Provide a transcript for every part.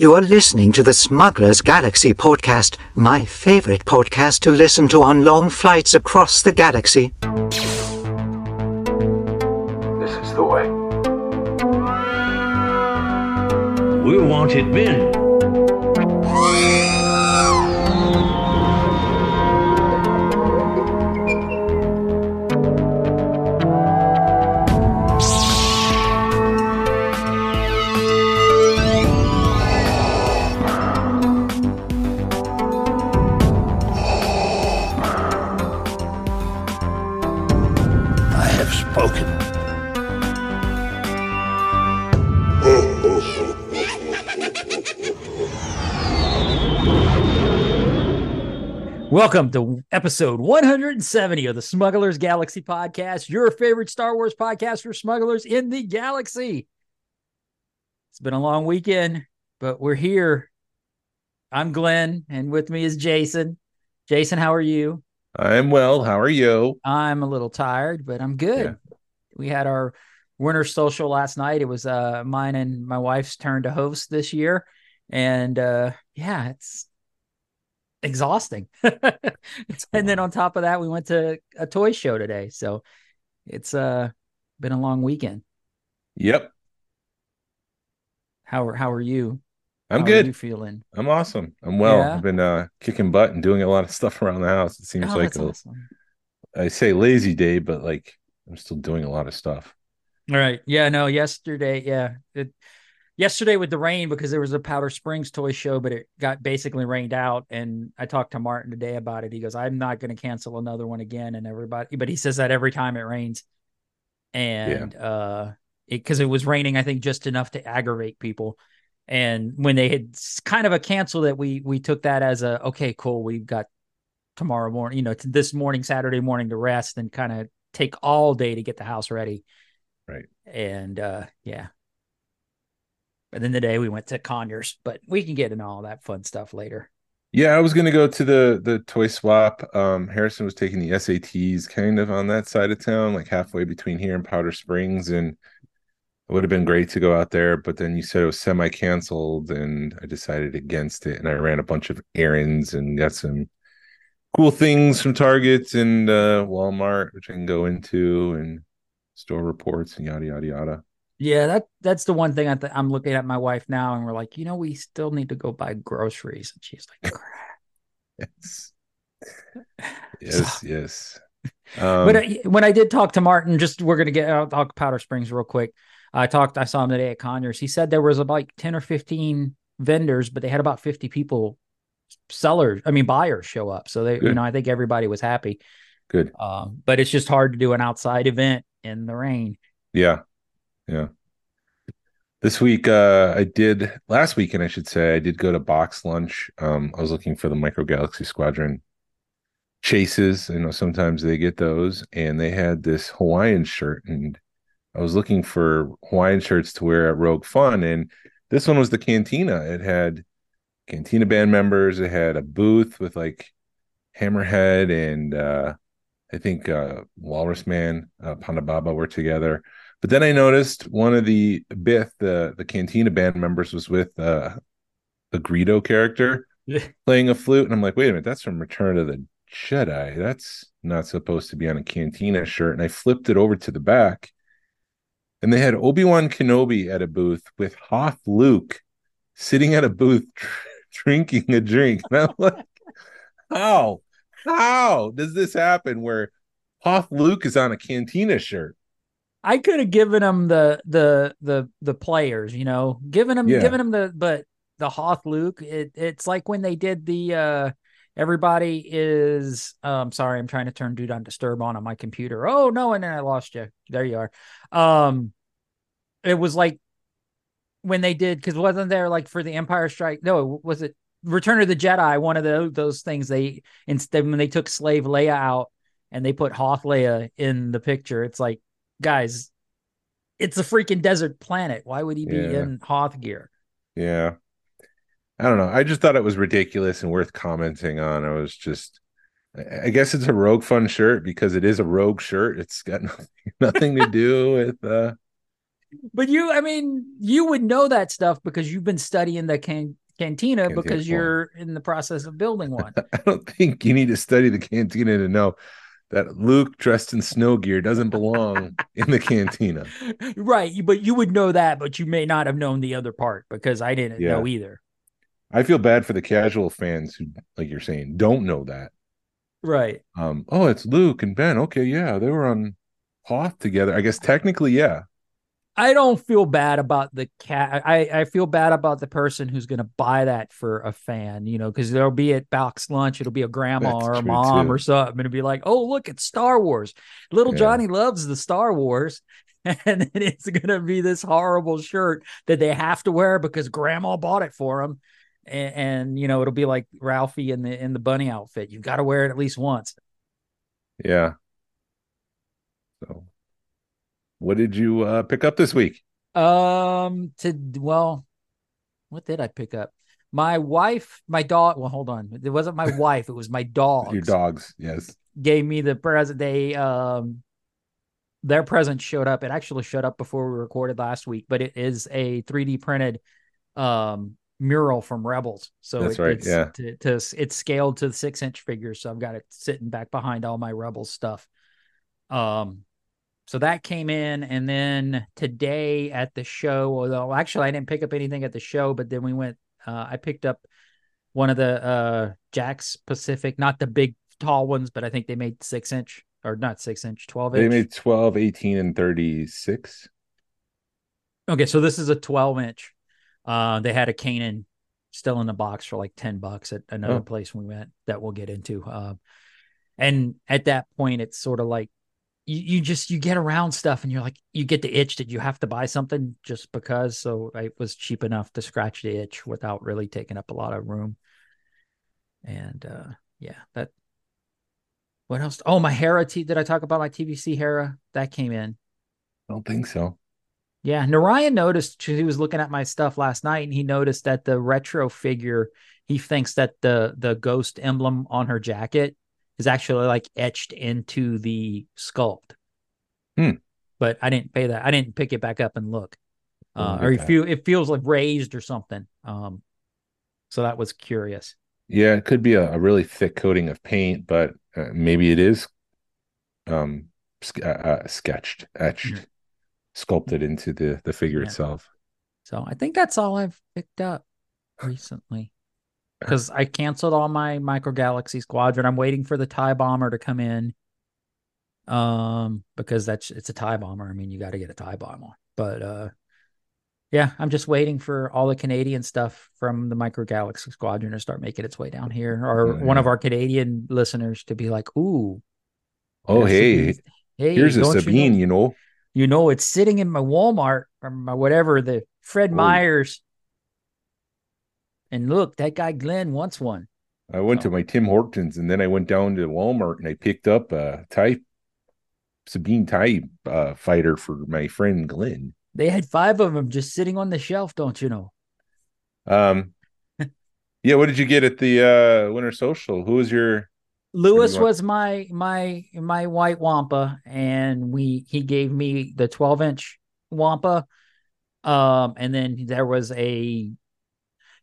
You are listening to the Smuggler's Galaxy podcast, my favorite podcast to listen to on long flights across the galaxy. This is the way. We wanted men. Welcome to episode 170 of the Smugglers Galaxy podcast, your favorite Star Wars podcast for smugglers in the galaxy. It's been a long weekend, but we're here. I'm Glen, and with me is Jason. Jason, how are you? I'm well. How are you? I'm a little tired, but I'm good. We had our winter social last night. It was uh mine and my wife's turn to host this year. And uh yeah, it's exhausting. and then on top of that, we went to a toy show today. So it's uh been a long weekend. Yep. How are how are you? I'm How are good. you feeling? I'm awesome. I'm well. Yeah? I've been uh, kicking butt and doing a lot of stuff around the house. It seems Oh, like a, awesome. I say lazy day, but like I'm still doing a lot of stuff. All right. Yeah, no, yesterday, yeah. It yesterday with the rain because there was a Powder Springs toy show, but it got basically rained out. And I talked to Martin today about it. He goes, I'm not gonna cancel another one again. And everybody but he says that every time it rains. And uh it because it was raining, I think, just enough to aggravate people. And when they had kind of a cancel that we we took that as a okay, cool, we've got tomorrow morning, you know, to this morning, Saturday morning to rest and kind of take all day to get the house ready. Right. And uh yeah. But then the day we went to Conyers, but we can get into all that fun stuff later. Yeah, I was gonna go to the the toy swap. Um, Harrison was taking the SATs kind of on that side of town, like halfway between here and Powder Springs, and it would have been great to go out there. But then you said it was semi canceled, and I decided against it. And I ran a bunch of errands and got some cool things from Target and uh, Walmart, which I can go into, and store reports and yada yada yada. Yeah, that that's the one thing I th- I'm looking at my wife now, and we're like, you know, we still need to go buy groceries, and she's like, crap. Yes, yes, yes. Um, but uh, when I did talk to Martin, just we're gonna get out talk Powder Springs real quick. I talked, I saw him today at Conyers. He said there was about ten or fifteen vendors, but they had about fifty people, sellers, I mean buyers, show up. So they, you know, I think everybody was happy. good. Um, but it's just hard to do an outside event in the rain. Yeah. Yeah. This week uh I did last weekend I should say I did go to BoxLunch. Um I was looking for the Micro Galaxy Squadron chases. You know, sometimes they get those and they had this Hawaiian shirt and I was looking for Hawaiian shirts to wear at Rogue Fun and this one was the Cantina. It had Cantina band members, it had a booth with like Hammerhead and uh I think uh Walrus Man, uh Ponda Baba were together. But then I noticed one of the Bith, the the Cantina band members, was with uh, a Greedo character playing a flute, and I'm like, wait a minute, that's from Return of the Jedi. That's not supposed to be on a Cantina shirt. And I flipped it over to the back, and they had Obi Wan Kenobi at a booth with Hoth Luke sitting at a booth drinking a drink, and I'm like, how how does this happen? Where Hoth Luke is on a Cantina shirt. I could have given them the the the the players, you know, given them Yeah. given them the but the Hoth Luke. It it's like when they did the uh everybody is um sorry, I'm trying to turn dude on disturb on on my computer. Oh no, and then I lost you. There you are. Um it was like when they did because wasn't there like for the Empire Strike? No, was it Return of the Jedi? One of those those things they instead when they took Slave Leia out and they put Hoth Leia in the picture, it's like guys, it's a freaking desert planet. Why would he be Yeah. in Hoth gear? Yeah. I don't know. I just thought it was ridiculous and worth commenting on. I was just I guess it's a Rogue Fun shirt because it is a Rogue shirt. It's got nothing, nothing to do with uh but you, I mean, you would know that stuff because you've been studying the can- cantina, Cantina because form. you're in the process of building one. I don't think you need to study the cantina to know that Luke dressed in snow gear doesn't belong in the cantina. right. But you would know that, but you may not have known the other part because I didn't Yeah. know either. I feel bad for the casual fans who, like you're saying, don't know that. Right. Um, oh, it's Luke and Ben. Okay, yeah, they were on Hoth together. I guess technically, yeah. I don't feel bad about the cat. I, I feel bad about the person who's going to buy that for a fan, you know, because there'll be at BoxLunch, it'll be a grandma That's or a mom too. or something, and it'll be like, "Oh, look, it's Star Wars." Little Yeah. Johnny loves the Star Wars, and then it's going to be this horrible shirt that they have to wear because Grandma bought it for him, and, and you know, it'll be like Ralphie in the in the bunny outfit. You've got to wear it at least once. Yeah. So, what did you uh, pick up this week? Um, to well, what did I pick up? My wife, my dog. Well, hold on. It wasn't my wife. It was my dog. Your dogs, yes. gave me the present. They um, their present showed up. It actually showed up before we recorded last week, but it is a 3D printed um mural from Rebels. So That's it- right, It's, yeah. To, to it's scaled to the six inch figure. So I've got it sitting back behind all my Rebels stuff. Um, so that came in, and then today at the show, although actually I didn't pick up anything at the show, but then we went. Uh, I picked up one of the uh Jakks Pacific, not the big tall ones, but I think they made six inch or not six inch, twelve inch They made 12, 18, and 36. Okay, so this is a 12 inch. Uh, they had a Kanan still in the box for like 10 bucks at another Oh. place we went that we'll get into. Uh, and at that point, it's sort of like you, you just you get around stuff and you're like you get the itch that you have to buy something just because. So it was cheap enough to scratch the itch without really taking up a lot of room. And uh, yeah, that. What else? Oh, my Hera. T- did I talk about my TVC Hera? That came in. I don't think so. Yeah, Narayan noticed he was looking at my stuff last night, and he noticed that the retro figure. He thinks that the the ghost emblem on her jacket is actually like etched into the sculpt. Hmm. But I didn't pay that. I didn't pick it back up and look. Uh, or it feel it feels like raised or something. Um, so that was curious. Yeah, it could be a, a really thick coating of paint, but uh, maybe it is um uh, uh, sketched, etched, Mhm. sculpted into the the figure Yeah. itself. So I think that's all I've picked up recently. Because I canceled all my Micro Galaxy Squadron. I'm waiting for the TIE bomber to come in. Um, because that's it's a TIE bomber. I mean, you got to get a TIE bomber. But uh yeah, I'm just waiting for all the Canadian stuff from the Micro Galaxy Squadron to start making its way down here, or Oh, one of our Canadian listeners to be like, "Ooh, Oh, hey, hey, here's a don't you know- Sabine, you know. you know it's sitting in my Walmart or my whatever the Fred Oh. Myers. And look, that guy Glen wants one. I went So- to my Tim Hortons and then I went down to Walmart and I picked up a type Sabine type uh, fighter for my friend Glenn. They had five of them just sitting on the shelf, don't you know? Um, yeah, what did you get at the uh, Winter Social? Who was your? Lewis want- was my my my white wampa, and we he gave me the twelve inch wampa, um, and then there was a.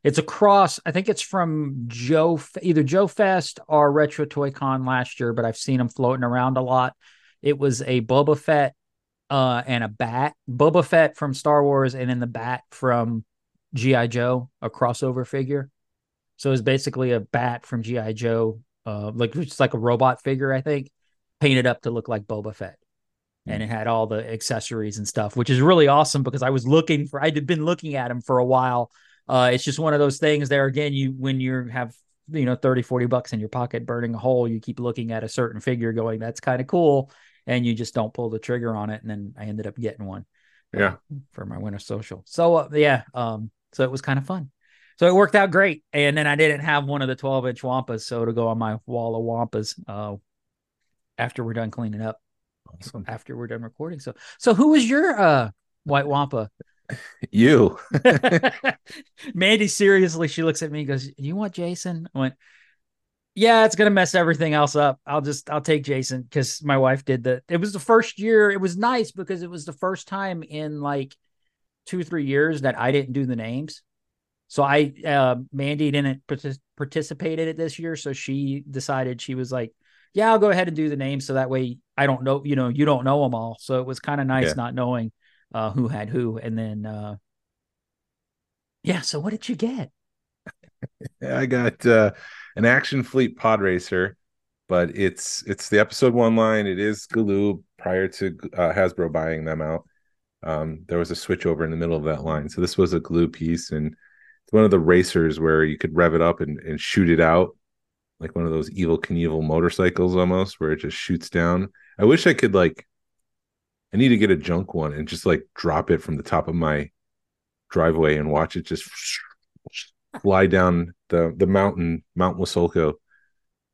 It's a cross. I think it's from Joe, either Joe Fest or Retro Toy Con last year, but I've seen them floating around a lot. It was a Boba Fett uh, and a bat. Boba Fett from Star Wars, and then the bat from GI Joe, a crossover figure. So it's basically a bat from GI Joe, uh, like it's like a robot figure, I think, painted up to look like Boba Fett, and it had all the accessories and stuff, which is really awesome because I was looking for. I'd been looking at him for a while. Uh, it's just one of those things. There again, you when you have you know 30 40 bucks in your pocket burning a hole you keep looking at a certain figure going that's kind of cool and you just don't pull the trigger on it and then i ended up getting one uh, Yeah. for my winter social so uh, yeah um so it was kind of fun so it worked out great and then i didn't have one of the 12 inch wampas so to go on my wall of wampas uh after we're done cleaning up Awesome. after we're done recording so so who was your uh white wampa You. Mandy seriously, she looks at me and goes, You want Jason? I went, Yeah, it's gonna mess everything else up. I'll just I'll take Jason because my wife did the it was the first year. It was nice because it was the first time in like two three years that I didn't do the names. So I uh, Mandy didn't partic- participate in it this year, so she decided she was like, "Yeah, I'll go ahead and do the names, so that way I don't know, you know, you don't know them all." So it was kind of nice Yeah. not knowing uh, who had who, and then uh, yeah. So what did you get? I got uh, an Action Fleet Pod Racer, but it's it's the episode one line. It is Galoob prior to uh, Hasbro buying them out. Um, there was a switch over in the middle of that line, so this was a glue piece, and it's one of the racers where you could rev it up and, and shoot it out, like one of those Evel Knievel motorcycles almost, where it just shoots down. I wish I could like. I need to get a junk one and just like drop it from the top of my driveway and watch it just fly down the the mountain, Mount Wasolko,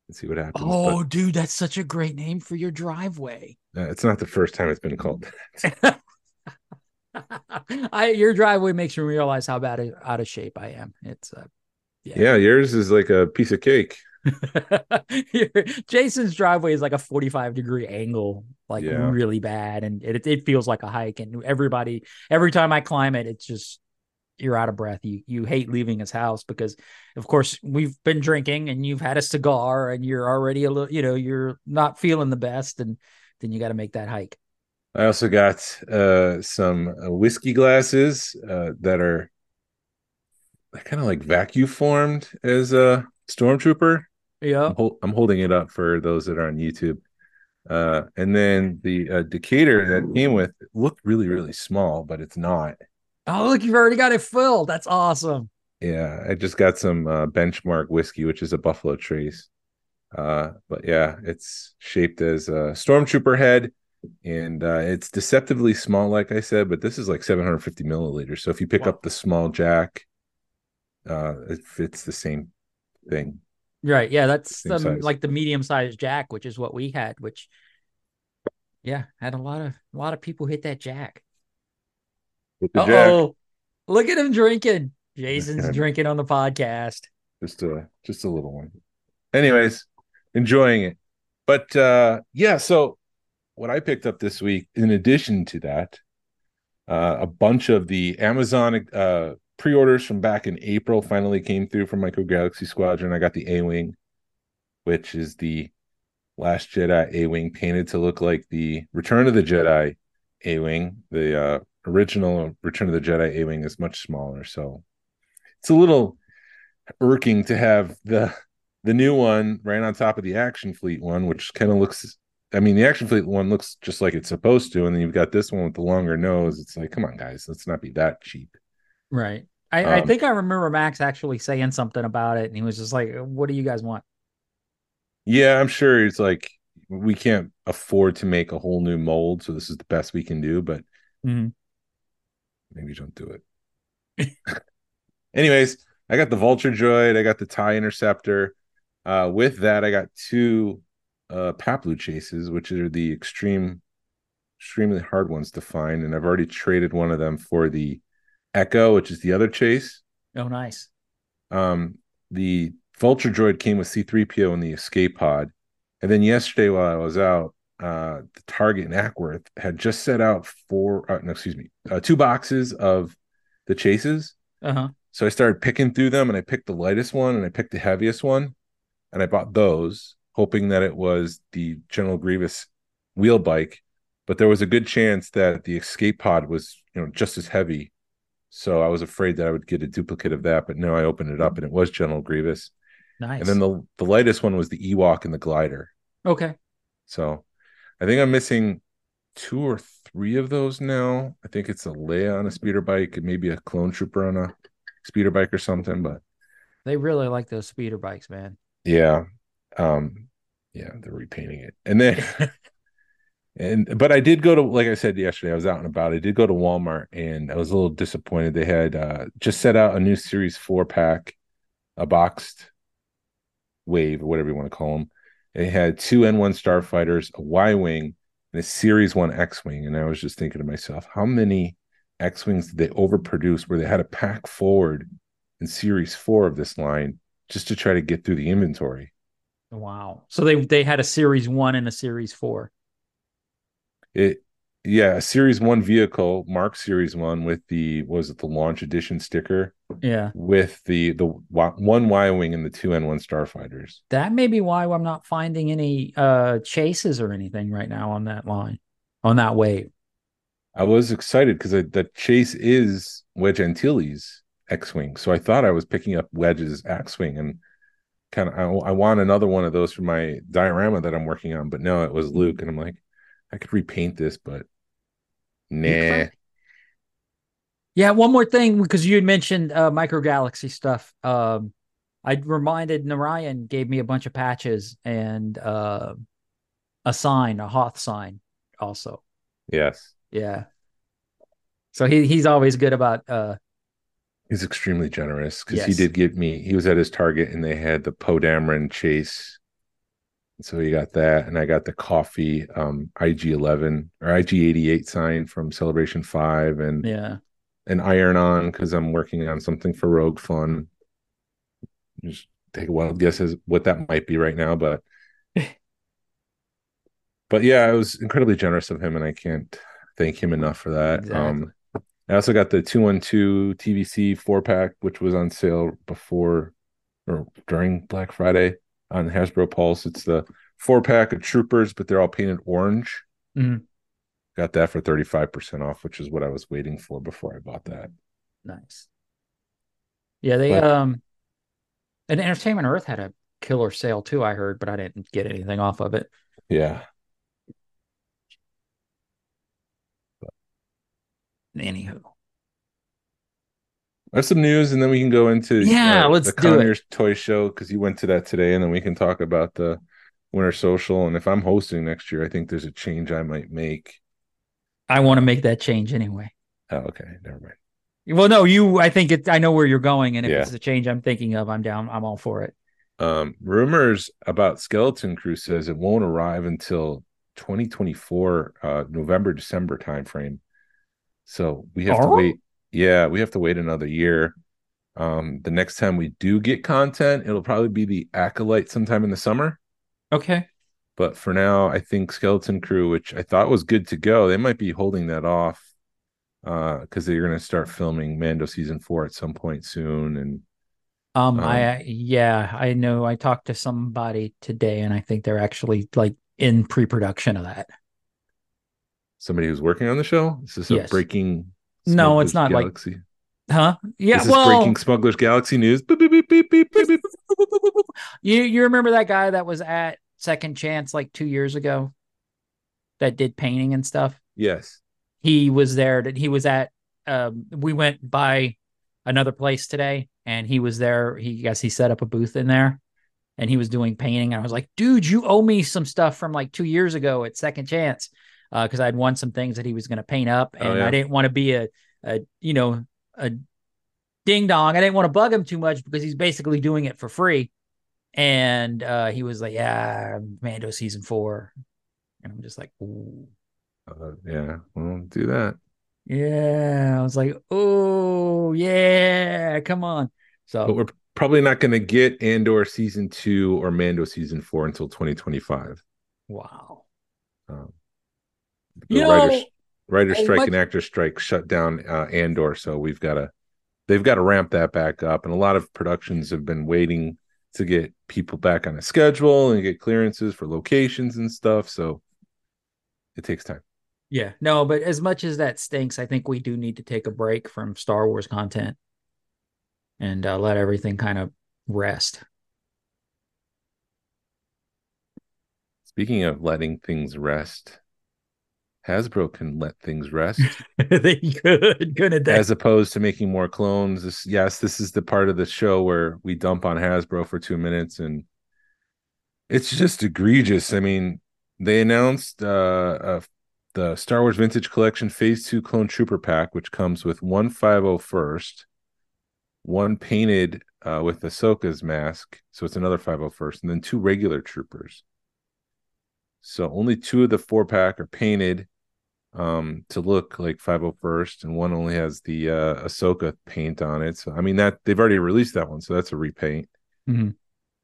and see what happens. Oh, dude, that's such a great name for your driveway. Uh, it's not the first time it's been called. I your driveway makes me realize how bad out of shape I am. It's uh, yeah, yours is like a piece of cake. Jason's driveway is like a 45 degree angle, like Yeah. really bad. And it, it feels like a hike. And everybody, every time I climb it, it's just, you're out of breath. You, you hate leaving his house because of course we've been drinking and you've had a cigar and you're already a little, you know, you're not feeling the best. And then you got to make that hike. I also got uh, some uh, whiskey glasses uh, that are kind of like vacuum formed as a stormtrooper. Yeah. I'm, I'm holding it up for those that are on YouTube. Uh, and then the uh, decanter that came with looked really, really small, but it's not. Oh, look, you've already got it filled. That's awesome. Yeah, I just got some uh, benchmark whiskey, which is a Buffalo Trace. Uh, but yeah, it's shaped as a stormtrooper head, and uh, it's deceptively small, like I said. But this is like 750 milliliters. So if you pick Wow. up the small Jack, uh, it fits the same thing. Right. Yeah. That's the, size. like the medium sized jack, which is what we had, which, yeah, had a lot of, a lot of people hit that jack. Oh, look at him drinking. Jason's drinking on the podcast. just a just a little one. Anyways, enjoying it. But uh yeah, so what I picked up this week, in addition to that, uh, a bunch of the Amazon uh pre-orders from back in April finally came through from Micro Galaxy Squadron. I got the A-Wing, which is the Last Jedi A-Wing painted to look like the Return of the Jedi A-Wing. The uh original Return of the Jedi A-Wing is much smaller, so it's a little irking to have the the new one right on top of the action fleet one which kind of looks i mean the action fleet one looks just like it's supposed to and then you've got this one with the longer nose it's like come on guys let's not be that cheap Right. I, I Um, think I remember Max actually saying something about it, and he was just like, "What do you guys want?" yeah i'm sure it's like we can't afford to make a whole new mold so this is the best we can do but Mhm. maybe don't do it anyways i got the vulture droid i got the tie interceptor uh with that i got two uh Paploo chases which are the extreme extremely hard ones to find and i've already traded one of them for the echo which is the other chase Oh, nice. um the vulture droid came with c3po and the escape pod and then yesterday while i was out uh the target in Acworth had just set out four uh, no excuse me uh, two boxes of the chases Uh huh. so I started picking through them and I picked the lightest one and I picked the heaviest one and I bought those, hoping that it was the General Grievous wheel bike. But there was a good chance that the escape pod was, you know, just as heavy. So I was afraid that I would get a duplicate of that. But no, I opened it up and it was General Grievous. Nice. And then the the lightest one was the Ewok and the glider. okay. So I think I'm missing two or three of those now. I think it's a Leia on a speeder bike and maybe a clone trooper on a speeder bike or something. But They really like those speeder bikes, man. yeah um yeah they're repainting it and then and but i did go to like i said yesterday i was out and about i did go to walmart and i was a little disappointed they had uh just set out a new series four pack a boxed wave or whatever you want to call them it had two n1 starfighters a y-wing and a series one x-wing and i was just thinking to myself how many x-wings did they overproduce where they had a pack forward in series four of this line just to try to get through the inventory Wow. So they they had a series one and a series four. It yeah, a Series One vehicle, Mark Series One, with the was it the launch edition sticker Yeah. with the the one Y wing and the two N one starfighters. That may be why I'm not finding any uh chases or anything right now on that line, on that wave. I was excited because the chase is Wedge Antilles X wing, so I thought I was picking up Wedge's X wing and kind of I, I want another one of those for my diorama that I'm working on, but no, it was Luke, and I'm like, I could repaint this, but nah. Yeah, one more thing because you had mentioned uh, micro galaxy stuff. Um, I reminded Narayan gave me a bunch of patches and uh, a sign, a Hoth sign, also. Yes, Yeah. So he he's always good about uh he's extremely generous because he did give me. He was at his target, and they had the Poe Dameron chase. So he got that, and I got the coffee um IG11 or IG88 sign from Celebration Five, and yeah. an iron on because I'm working on something for Rogue Fun. Just take a wild guess as what that might be right now, but but yeah, it was incredibly generous of him, and I can't thank him enough for that. Exactly. Um, I also got the two one two TVC four pack, which was on sale before or during Black Friday on Hasbro Pulse. It's the four pack of Troopers, but they're all painted orange. Mhm. Got that for thirty five percent off, which is what I was waiting for before I bought that. Nice. Yeah, they But- um and Entertainment Earth had a killer sale too, I heard, but I didn't get anything off of it. Yeah. Anywho. I have some news, and then we can go into Yeah, let's the do it. Conyers Toy Show because you went to that today, and then we can talk about the Winter Social. And if I'm hosting next year, I think there's a change I might make. I want to make that change anyway. Oh, okay, never mind. Well, no, you I think it I know where you're going, and if Yeah. it's the change I'm thinking of, I'm down, I'm all for it. Um, rumors about Skeleton Crew says it won't arrive until 2024, uh, November December timeframe. So we have to wait. Yeah, we have to wait another year. Um, the next time we do get content, it'll probably be the Acolyte sometime in the summer. Okay. But for now, I think Skeleton Crew, which I thought was good to go, they might be holding that off because they're going to start filming Mando season four at some point soon. And Um, Um, I yeah, I know I talked to somebody today and I think they're actually like in pre-production of that. somebody who's working on the show, is this a Yes. Breaking? No, it's Smugglers not like- Huh? Yeah, This is well, breaking Smugglers Galaxy news. Beep, beep, beep, you you remember that guy that was at Second Chance like 2 years ago that did painting and stuff? Yes. he was there that he was at um we went by another place today and he was there he I guess he set up a booth in there and he was doing painting and I was like dude you owe me some stuff from like 2 years ago at second chance uh cuz I'd won some things that he was going to paint up and Oh, yeah. I didn't want to be a a you know a ding dong I didn't want to bug him too much because he's basically doing it for free and uh he was like yeah Mando season 4 and I'm just like ooh Uh, yeah. Well, do that. Yeah, I was like, oh yeah, come on. But So we're probably not going to get Andor season two or Mando season four until 2025. wow, Um, You the know, writers, writer strike much- and actor strike shut down uh, Andor, so we've got to they've got to ramp that back up, and a lot of productions have been waiting to get people back on a schedule and get clearances for locations and stuff. So it takes time. yeah, no, but as much as that stinks, I think we do need to take a break from Star Wars content and uh, let everything kind of rest. Speaking of letting things rest, Hasbro can let things rest. they could, couldn't they? as opposed to making more clones. This, yes, this is the part of the show where we dump on Hasbro for two minutes, and it's just egregious. I mean, they announced uh, uh, the Star Wars Vintage Collection Phase Two Clone Trooper Pack, which comes with one 501st, one painted uh, with Ahsoka's mask, so it's another 501st, and then two regular troopers. So only two of the four pack are painted um to look like 501st and one only has the uh Ahsoka paint on it. So I mean that they've already released that one, so that's a repaint. Mhm.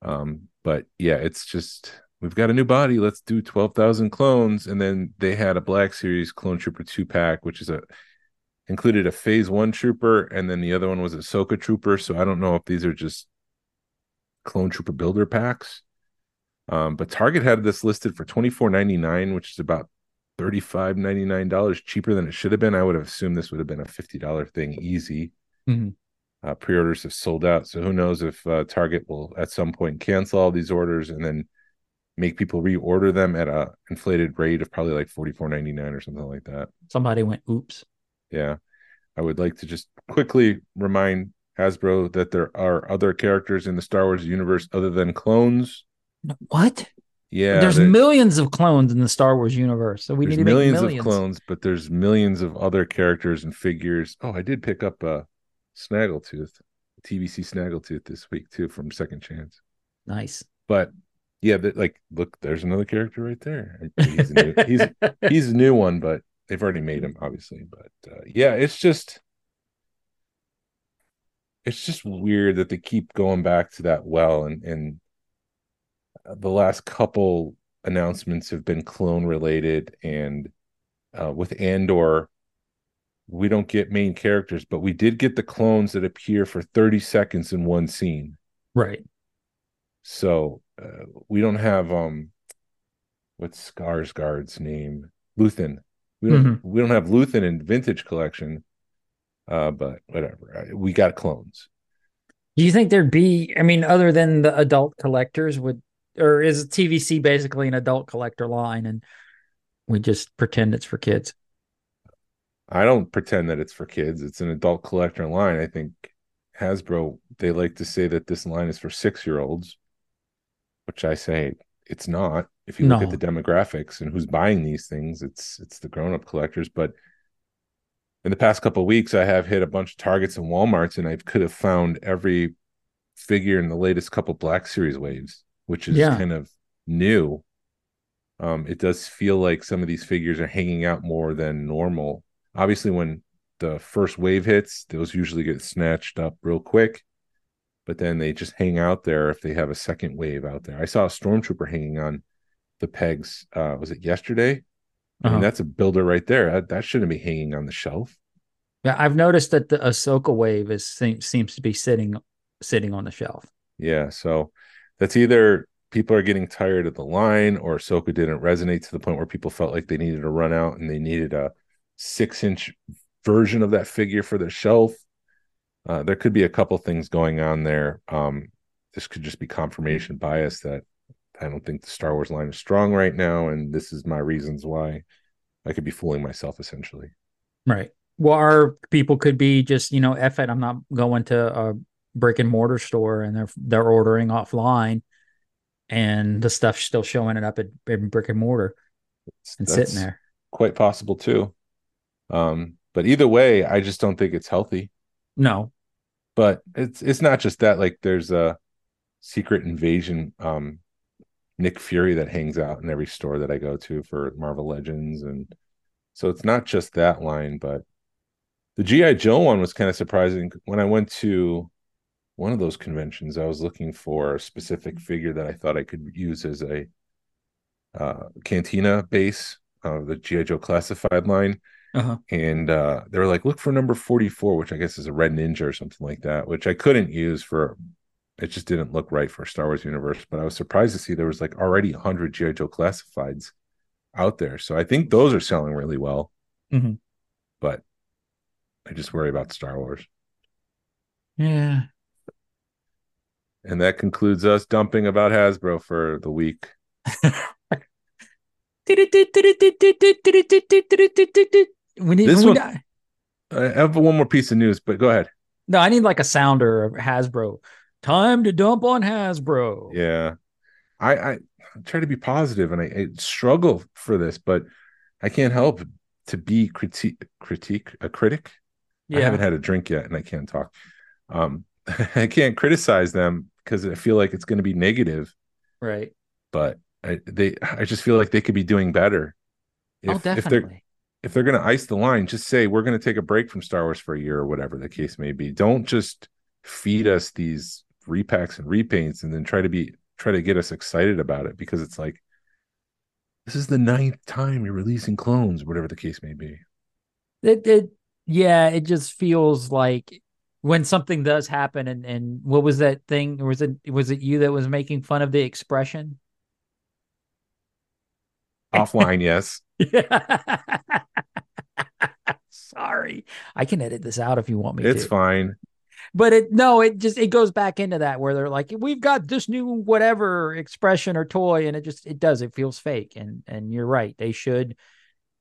Um but yeah, it's just we've got a new body. Let's do 12,000 clones. And then they had a Black Series Clone Trooper two pack, which is a included a phase one trooper, and then the other one was Ahsoka trooper. So I don't know if these are just clone trooper builder packs. Um, but Target had this listed for twenty four ninety nine, which is about thirty five ninety nine dollars cheaper than it should have been. I would have assumed this would have been a fifty dollar thing easy. Mhm. Uh, Pre orders have sold out, so who knows if uh, Target will at some point cancel all these orders and then make people reorder them at a inflated rate of probably like forty four ninety nine or something like that. Somebody went, oops. Yeah. I would like to just quickly remind Hasbro that there are other characters in the Star Wars universe other than clones. What? Yeah. there's there- millions of clones in the Star Wars universe, so we need to make millions, millions. of clones, but there's millions of other characters and figures. Oh, I did pick up a Snaggletooth, TVC Snaggletooth this week too from Second Chance. Nice. But yeah, that like look, there's another character right there. He's a new, he's he's a new one, but they've already made him, obviously. But uh, yeah, it's just it's just weird that they keep going back to that well, and and uh, the last couple announcements have been clone related, and uh, with Andor. We don't get main characters, but we did get the clones that appear for 30 seconds in one scene. right. So uh, we don't have um what's Skarsgård's name? Luthen. We don't we don't have Luthen in vintage collection. Uh but whatever. Uh, We got clones. Do you think there'd be? I mean, other than the adult collectors, would or is TVC basically an adult collector line, and we just pretend it's for kids? I don't pretend that it's for kids. It's an adult collector line. I think Hasbro they like to say that this line is for 6-year-olds, which I say it's not. If you look at the demographics and who's buying these things, it's it's the grown-up collectors, but in the past couple of weeks I have hit a bunch of Targets and Walmarts and I could have found every figure in the latest couple Black Series waves, which is Yeah. kind of new. Um, it does feel like some of these figures are hanging out more than normal. Obviously, when the first wave hits, those usually get snatched up real quick, but then they just hang out there if they have a second wave out there. I saw a stormtrooper hanging on the pegs. Uh, was it yesterday? I Uh-huh. mean, that's a builder right there. That, that shouldn't be hanging on the shelf. Yeah, I've noticed that the Ahsoka wave is seems seems to be sitting sitting on the shelf. Yeah, so that's either people are getting tired of the line or Ahsoka didn't resonate to the point where people felt like they needed to run out and they needed a six inch version of that figure for the shelf. Uh, there could be a couple things going on there. Um, this could just be confirmation bias that I don't think the Star Wars line is strong right now, and this is my reasons why I could be fooling myself essentially. Right. Well, our people could be just you know, F it. I'm not going to a brick and mortar store, and they're they're ordering offline, and the stuff's still showing it up at, at brick and mortar and sitting there. quite possible too. Um, but either way, I just don't think it's healthy. No. but it's it's not just that like there's a secret invasion um nick fury that hangs out in every store that i go to for marvel legends and so it's not just that line but the gi joe one was kind of surprising when i went to one of those conventions i was looking for a specific figure that i thought i could use as a uh cantina base of the gi joe classified line Uh-huh. and uh they were like look for number 44 which i guess is a red ninja or something like that which i couldn't use for it just didn't look right for star wars universe but i was surprised to see there was like already 100 gi joe classifieds out there so i think those are selling really well Mhm. but i just worry about star wars Yeah. And that concludes us dumping about hasbro for the week We need, This we one- i have one more piece of news but go ahead no, I need like a sounder of Hasbro. Time to dump on Hasbro. yeah i i try to be positive and I, I struggle for this but i can't help to be critique critique a critic Yeah. I haven't had a drink yet and I can't talk. Um, I can't criticize them because I feel like it's going to be negative, right. but I, they, I just feel like they could be doing better. Oh, if, oh, if they're definitely. if they're going to ice the line, just say we're going to take a break from Star Wars for a year or whatever the case may be. Don't just feed us these repacks and repaints and then try to be try to get us excited about it because it's like this is the ninth time you're releasing clones, whatever the case may be. It, it yeah, it just feels like when something does happen and and what was that thing? Was it was it you that was making fun of the expression? Offline, yes. Yeah. Sorry. I can edit this out if you want me to. It's to. fine. But it no, it just it goes back into that where they're like, we've got this new whatever expression or toy, and it just it does, it feels fake. And and you're right. They should,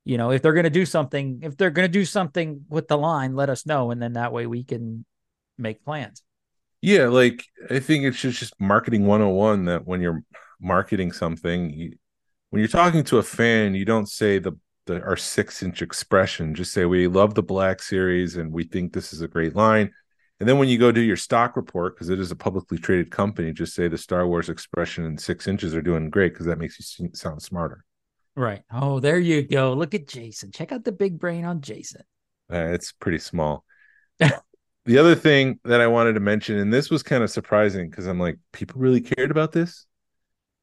you know, if they're gonna do something, if they're gonna do something with the line, let us know, and then that way we can make plans. Yeah, like I think it's just, just marketing 101 that when you're marketing something, you, when you're talking to a fan, you don't say the, the our six inch expression. Just say we love the Black Series and we think this is a great line. And then when you go do your stock report, because it is a publicly traded company, just say the Star Wars expression and six inches are doing great because that makes you sound smarter. Right. Oh, there you go. Look at Jason. Check out the big brain on Jason. Uh, it's pretty small. the other thing that I wanted to mention, and this was kind of surprising because I'm like, people really cared about this.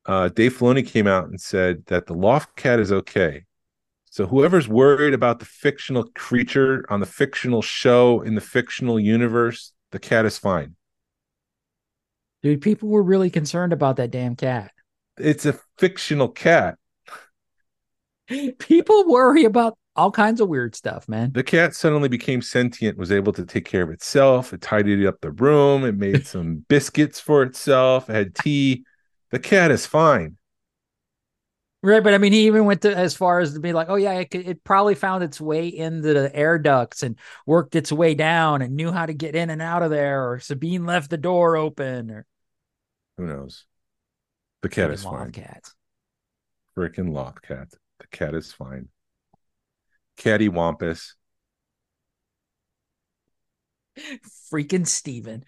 Uh, Dave Filoni came out and said that the loft cat is okay. So whoever's worried about the fictional creature on the fictional show in the fictional universe, the cat is fine. Dude, people were really concerned about that damn cat. It's a fictional cat. People worry about all kinds of weird stuff, man. The cat suddenly became sentient, was able to take care of itself. It tidied up the room. It made some biscuits for itself. It had tea. The cat is fine. Right, but I mean, he even went to as far as to be like, "Oh yeah, it, it probably found its way into the air ducts and worked its way down and knew how to get in and out of there." Or Sabine left the door open, or Who knows? The cat is fine. cats. Freaking loft cat. The cat is fine. Caddy Wampus. Freaking Steven.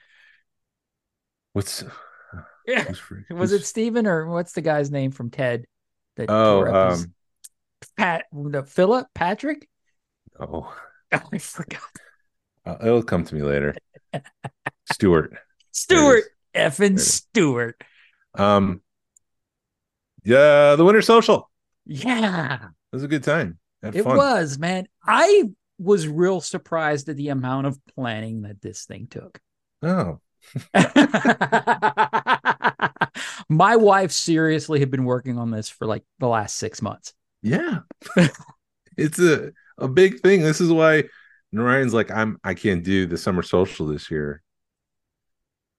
What's Yeah. Was it Steven or what's the guy's name from Ted? That Oh, up his- um, Pat, the Philip Patrick. oh, Oh, I forgot. uh, it'll come to me later. Stewart. Stewart, effing. Stewart. Um, yeah, the Winter Social. Yeah. It was a good time. It fun. was, man. I was real surprised at the amount of planning that this thing took. Oh, My wife seriously had been working on this for like the last six months. yeah. it's a a big thing. This is why Narayan's like, I'm I can't do the summer social this year.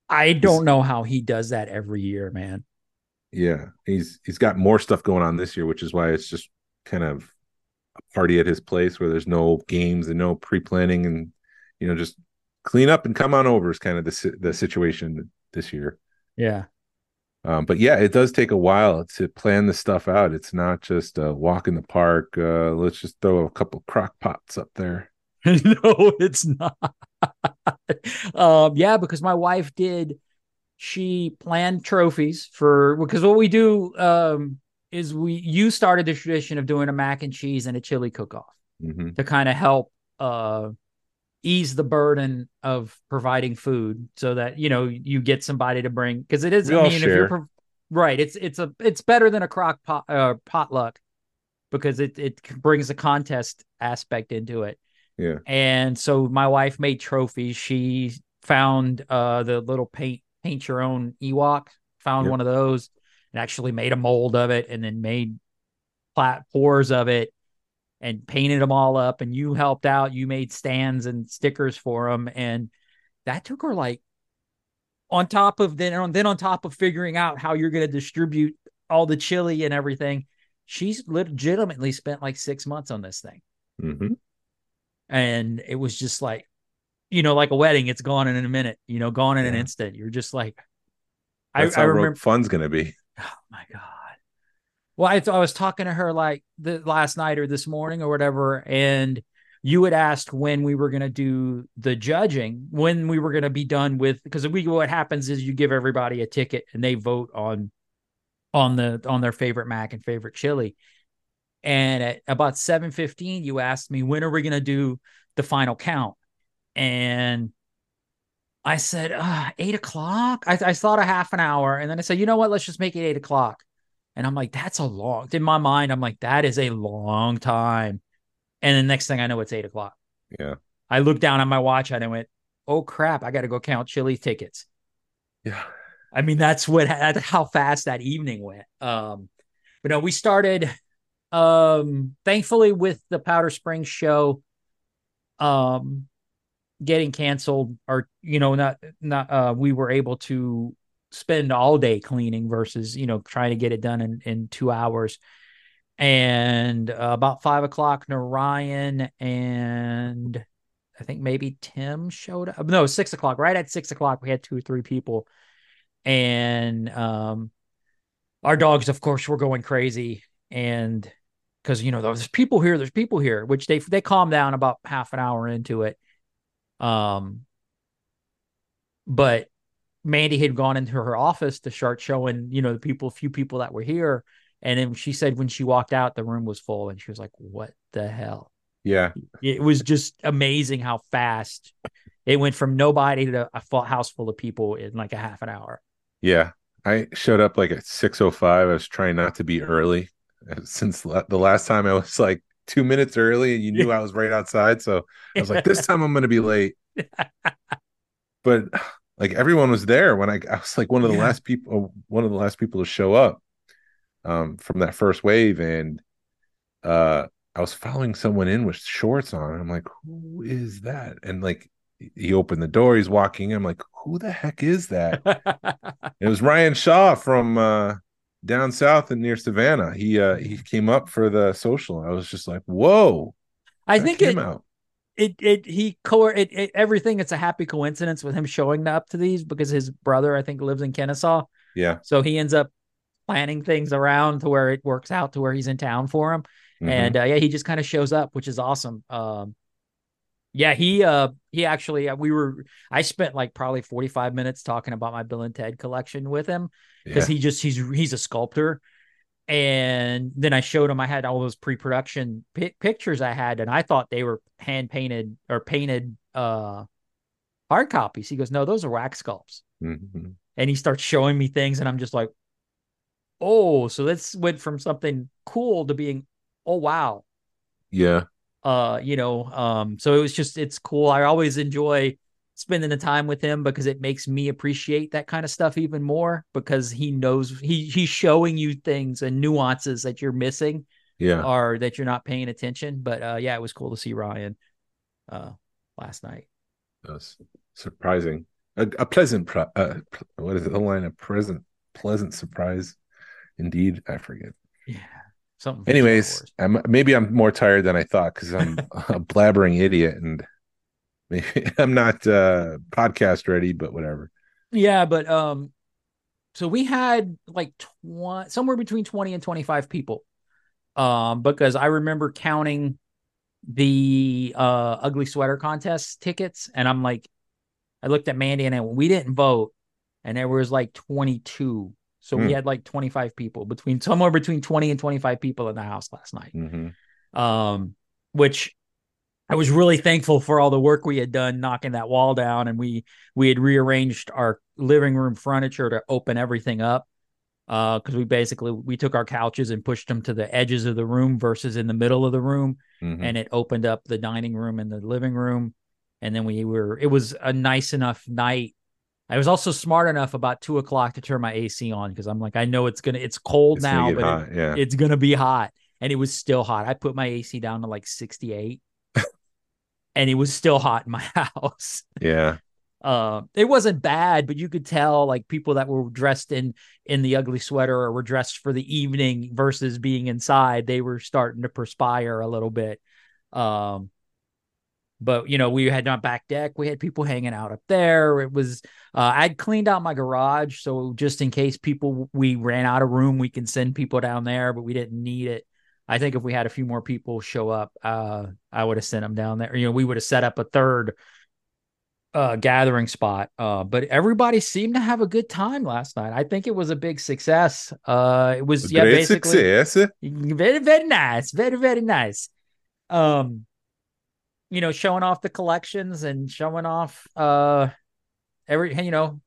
I don't know how he does that every year, man. Yeah, he's he's got more stuff going on this year, which is why it's just kind of a party at his place where there's no games and no pre-planning and you know just clean up and come on over is kind of the the situation this year. Yeah. Um, but yeah, it does take a while to plan the stuff out. It's not just a walk in the park. Uh, let's just throw a couple crock pots up there. no, it's not. um, yeah, because my wife did. She planned trophies for because what we do um, is we you started the tradition of doing a mac and cheese and a chili cook off hmm to kind of help uh, ease the burden of providing food so that you know you get somebody to bring because it is We I mean if you're right it's it's a it's better than a crock pot uh, potluck because it it brings a contest aspect into it Yeah. and so my wife made trophies. She found uh the little paint paint your own Ewok, found Yep. one of those and actually made a mold of it and then made plat pours of it and painted them all up and you helped out. You made stands and stickers for them and that took her like on top of then on then on top of figuring out how you're going to distribute all the chili and everything. She's legitimately spent like 6 months on this thing hmm and it was just like you know like a wedding it's gone in a minute you know gone in an instant. You're just like That's I how remember Fun's gonna be. oh my god. Well I, I was talking to her like the last night or this morning or whatever and you had asked when we were going to do the judging when we were going to be done with because we what happens is you give everybody a ticket and they vote on on the on their favorite mac and favorite chili. And at about 7:15 you asked me when are we going to do the final count and I said, uh, eight o'clock. I, I thought a half an hour. And then I said, you know what? Let's just make it eight o'clock. And I'm like, that's a long, in my mind, I'm like, that is a long time. And the next thing I know, it's eight o'clock. Yeah. I looked down on my watch and I went, oh crap, I got to go count chili tickets. Yeah. I mean, that's what, that's how fast that evening went. Um, but no, we started, um, thankfully with the Powder Springs show, um, getting canceled or, you know, not, not, uh, we were able to spend all day cleaning versus, you know, trying to get it done in, in two hours. And uh, about five o'clock, Narayan and I think maybe Tim showed up. No, six o'clock. Right at six o'clock, we had two or three people, and um, our dogs, of course, were going crazy, and because you know there's people here, there's people here, which they they calmed down about half an hour into it. Um, but Mandy had gone into her office to start showing, you know, the people, few people that were here. And then she said when she walked out, the room was full, and she was like, "What the hell?" Yeah. It was just amazing how fast it went from nobody to a full house full of people in like a half an hour. Yeah. I showed up like at 6:05. I was trying not to be early since the last time I was like 2 minutes early and you knew I was right outside, so I was like this time I'm going to be late. but like everyone was there when I, I was like one of the Yeah. last people one of the last people to show up um from that first wave and uh I was following someone in with shorts on. I'm like, who is that? And like he opened the door, he's walking. in. I'm like, who the heck is that? it was Ryan Shaw from uh down south and near Savannah. He uh he came up for the social. I was just like, whoa. I think it, out. it it he co it, it everything. It's a happy coincidence with him showing up to these because his brother, I think, lives in Kennesaw, Yeah. so he ends up planning things around to where it works out to where he's in town for him. Mhm. and uh, yeah he just kind of shows up which is awesome um yeah he uh he actually uh, we were i spent like probably 45 minutes talking about my bill and ted collection with him because yeah. he just he's he's a sculptor and then i showed him i had all those pre-production pi- pictures i had and i thought they were hand painted or painted uh hard copies he goes no those are wax sculpts Mhm. and he starts showing me things and i'm just like oh so this went from something cool to being oh wow yeah. Uh you know um so it was just it's cool i always enjoy spending the time with him because it makes me appreciate that kind of stuff even more because he knows he he's showing you things and nuances that you're missing Yeah. or that you're not paying attention but uh yeah it was cool to see ryan uh last night That's surprising. A, a pleasant, pro- uh, what is it? The line? A present, pleasant surprise. Indeed, I forget. yeah something Anyways, I'm maybe I'm more tired than I thought because I'm a blabbering idiot and maybe I'm not uh podcast ready, but whatever. Yeah, but um, so we had like twenty, somewhere between twenty and twenty-five people, um, because I remember counting the uh ugly sweater contest tickets, and I'm like, I looked at Mandy and I, we didn't vote, and there was like twenty-two, so we Hmm. had like twenty-five people between somewhere between twenty and twenty-five people in the house last night hmm um, which I was really thankful for all the work we had done knocking that wall down, and we we had rearranged our living room furniture to open everything up. Uh, because we basically we took our couches and pushed them to the edges of the room versus in the middle of the room, hmm and it opened up the dining room and the living room. And then we were it was a nice enough night. I was also smart enough about two o'clock to turn my AC on because I'm like, I know it's gonna it's cold It's now, but it- yeah. it's gonna be hot. And it was still hot. I put my ac down to like 68 and it was still hot in my house. Yeah. uh, it wasn't bad but you could tell like people that were dressed in in the ugly sweater or were dressed for the evening versus being inside they were starting to perspire a little bit. Um but you know we had on back deck. We had people hanging out up there. It was uh, i'd cleaned out my garage so just in case people we ran out of room we can send people down there but we didn't need it. I think if we had a few more people show up uh i would have sent them down there. You know we would have set up a third uh gathering spot uh but everybody seemed to have a good time last night. I think it was a big success. Uh it was yeah Great basically success. very very nice. Very very nice. Um you know showing off the collections and showing off uh every you know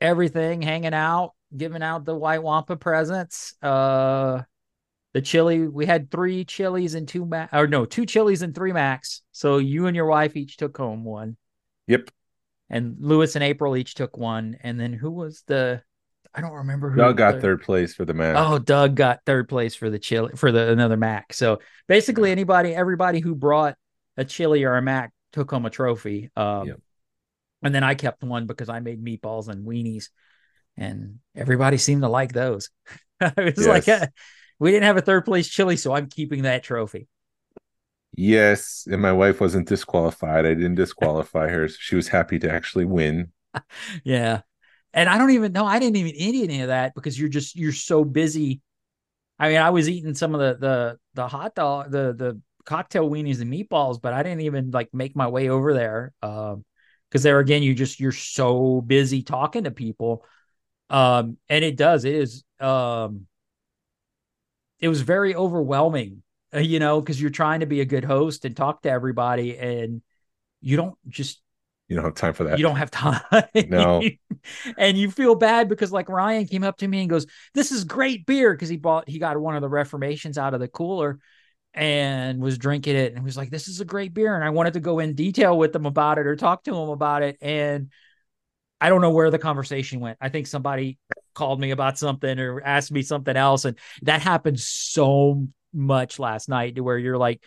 everything hanging out giving out the white wampa presents uh the chili we had three chilies and two max or no two chilies and three max so you and your wife each took home one. Yep. and lewis and april each took one. And then who was the i don't remember who Doug got the- third place for the Mac. Oh, Doug got third place for the chili for the another Mac. So basically, anybody, everybody who brought a chili or a Mac took home a trophy. Um, Yep. And then I kept one because I made meatballs and weenies, and everybody seemed to like those. it was like Yes. uh, we didn't have a third place chili, so I'm keeping that trophy. Yes, and my wife wasn't disqualified. I didn't disqualify her. So she was happy to actually win. Yeah. And I don't even know. I didn't even eat any of that because you're just you're so busy. I mean, I was eating some of the the the hot dog, the the cocktail weenies and meatballs, but I didn't even like make my way over there. Um, because there again, you just you're so busy talking to people. Um, and it does, it is um it was very overwhelming, uh, you know, because you're trying to be a good host and talk to everybody, and you don't just You don't have time for that. you don't have time. No. and you feel bad because like Ryan came up to me and goes, This is great beer. Cause he bought he got one of the reformations out of the cooler and was drinking it and he was like, This is a great beer. And I wanted to go in detail with them about it or talk to him about it. And I don't know where the conversation went. I think somebody called me about something or asked me something else. And that happened so much last night to where you're like,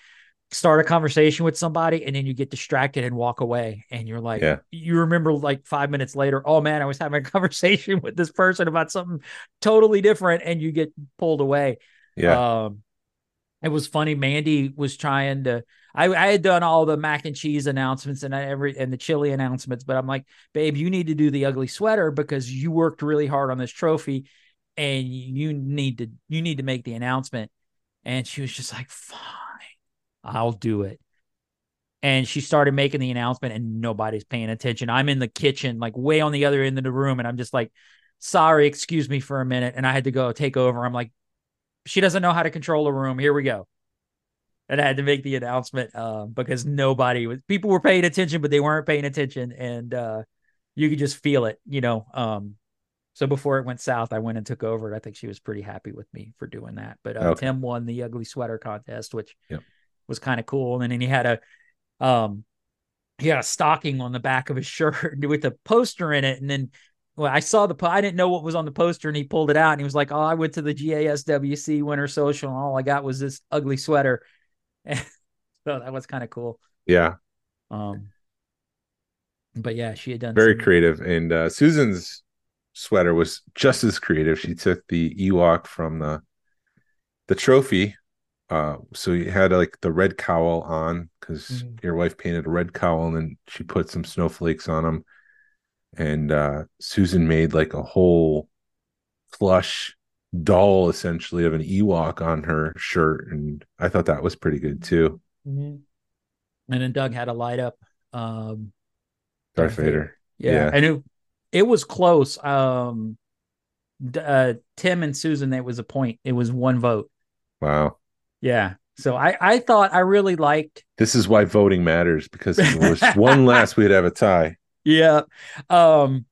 start a conversation with somebody and then you get distracted and walk away. And you're like, Yeah. you remember like five minutes later, oh man, I was having a conversation with this person about something totally different. And you get pulled away. yeah. Um, it was funny. Mandy was trying to. I, I had done all the mac and cheese announcements and every and the chili announcements, but I'm like, babe, you need to do the ugly sweater because you worked really hard on this trophy, and you need to you need to make the announcement. And she was just like, fine, I'll do it. And she started making the announcement, and nobody's paying attention. I'm in the kitchen, like way on the other end of the room, and I'm just like, sorry, excuse me for a minute. And I had to go take over. I'm like, she doesn't know how to control a room. Here we go. And I had to make the announcement uh, because nobody was people were paying attention, but they weren't paying attention, and uh, you could just feel it, you know. Um, so before it went south, I went and took over. I think she was pretty happy with me for doing that. But uh, Okay. Tim won the ugly sweater contest, which Yep. Was kind of cool. And then he had a um, he had a stocking on the back of his shirt with a poster in it, and then well, I saw the po- I didn't know what was on the poster, and he pulled it out, and he was like, "Oh, I went to the GASWC Winter Social, and all I got was this ugly sweater." so that was kind of cool. Yeah. Um, but yeah, she had done Very creative. And uh, Susan's sweater was just as creative. She took the Ewok from the the trophy. Uh, so you had like the red cowl on because Mhm. your wife painted a red cowl and then she put some snowflakes on them. And uh, Susan made like a whole plush doll essentially of an Ewok on her shirt. And I thought that was pretty good too. Mhm. And then Doug had a light up. Um, Darth Vader. Yeah, Yeah. and it it was close. Um, uh, Tim and Susan, it was a point. It was one vote. Wow. Yeah. So I I thought I really liked. This is why voting matters because if there was one last, we'd have a tie. Yeah. Um,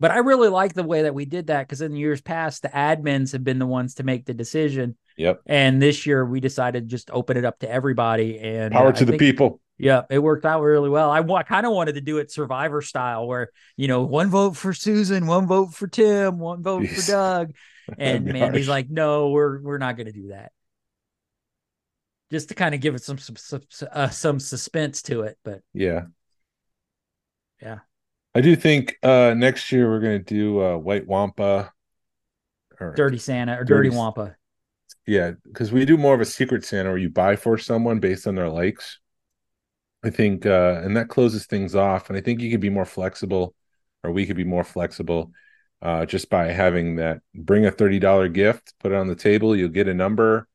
but I really like the way that we did that because in years past, the admins have been the ones to make the decision, Yep. and this year we decided to just open it up to everybody. And Power uh, to I the think- people. Yeah, it worked out really well. I, wa- kind of wanted to do it Survivor style, where you know, one vote for Susan, one vote for Tim, one vote Jeez. for Doug, and Gosh. Mandy's like, "No, we're we're not going to do that." Just to kind of give it some some some, uh, some suspense to it, but Yeah. Yeah. I do think uh next year we're gonna do uh White Wampa or Dirty Santa or Dirty, Dirty- Wampa. yeah, because we do more of a secret Santa where you buy for someone based on their likes. I think uh and that closes things off. And I think you could be more flexible, or we could be more flexible uh just by having that bring a $30 gift, put it on the table, you'll get a number,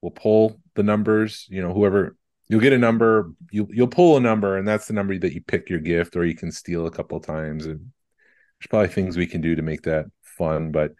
we'll pull the numbers, you know, whoever you'll get a number, you you'll pull a number, and that's the number that you pick your gift, or you can steal a couple times. And there's probably things we can do to make that fun, but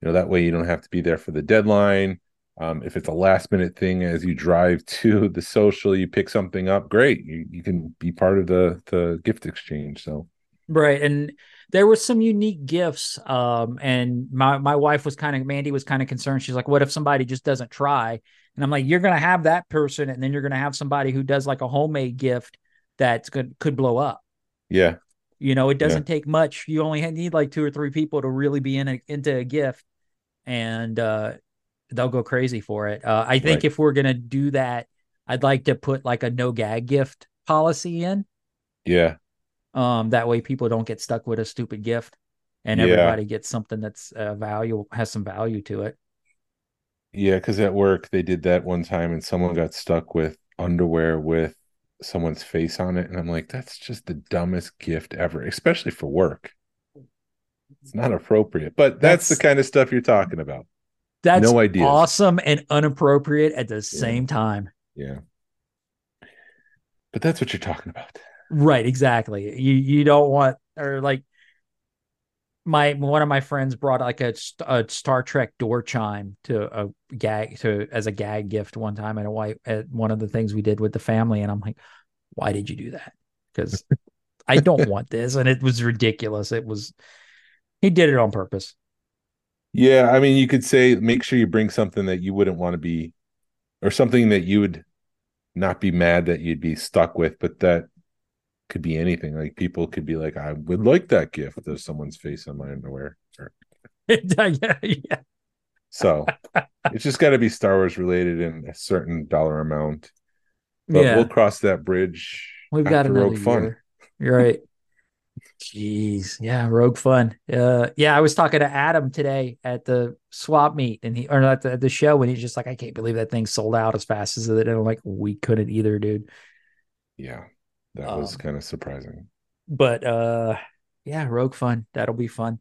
you know, that way you don't have to be there for the deadline. Um, if it's a last minute thing as you drive to the social, you pick something up, great. You, you can be part of the the gift exchange. So Right. And there were some unique gifts. Um, and my, my wife was kind of, Mandy was kind of concerned. She's like, what if somebody just doesn't try? And I'm like, you're going to have that person. And then you're going to have somebody who does like a homemade gift that's good, could blow up. yeah, You know, it doesn't take much. You only need like two or three people to really be in a, into a gift and, uh, they'll go crazy for it. Uh, I think Right. if we're going to do that, I'd like to put like a no gag gift policy in. yeah, Um, that way people don't get stuck with a stupid gift and Yeah. everybody gets something that's uh, value has some value to it. yeah. Because at work they did that one time, and someone got stuck with underwear with someone's face on it, and I'm like, that's just the dumbest gift ever, especially for work. It's not appropriate, but that's, the kind of stuff you're talking about. That's No idea. awesome and inappropriate at the same time. Yeah. But that's what you're talking about. Right, exactly. You you don't want or like my one of my friends brought like a, a Star Trek door chime to a gag to as a gag gift one time at a white at one of the things we did with the family, and I'm like, why did you do that? Because I don't want this, and it was ridiculous. It was he did it on purpose. Yeah, I mean, you could say make sure you bring something that you wouldn't want to be, or something that you would not be mad that you'd be stuck with, but that could be anything. Like people could be like, I would like that gift of someone's face on my underwear. Yeah, yeah. So it's just got to be Star Wars related in a certain dollar amount. But yeah. we'll cross that bridge. We've got another Rogue Fun. You're right. Jeez, yeah, Rogue Fun. Uh, yeah, I was talking to Adam today at the swap meet, and he or at the, at the show, and he's just like, I can't believe that thing sold out as fast as it. And I'm like, we couldn't either, dude. Yeah, that was Um, kind of surprising. But uh, yeah, Rogue Fun. That'll be fun.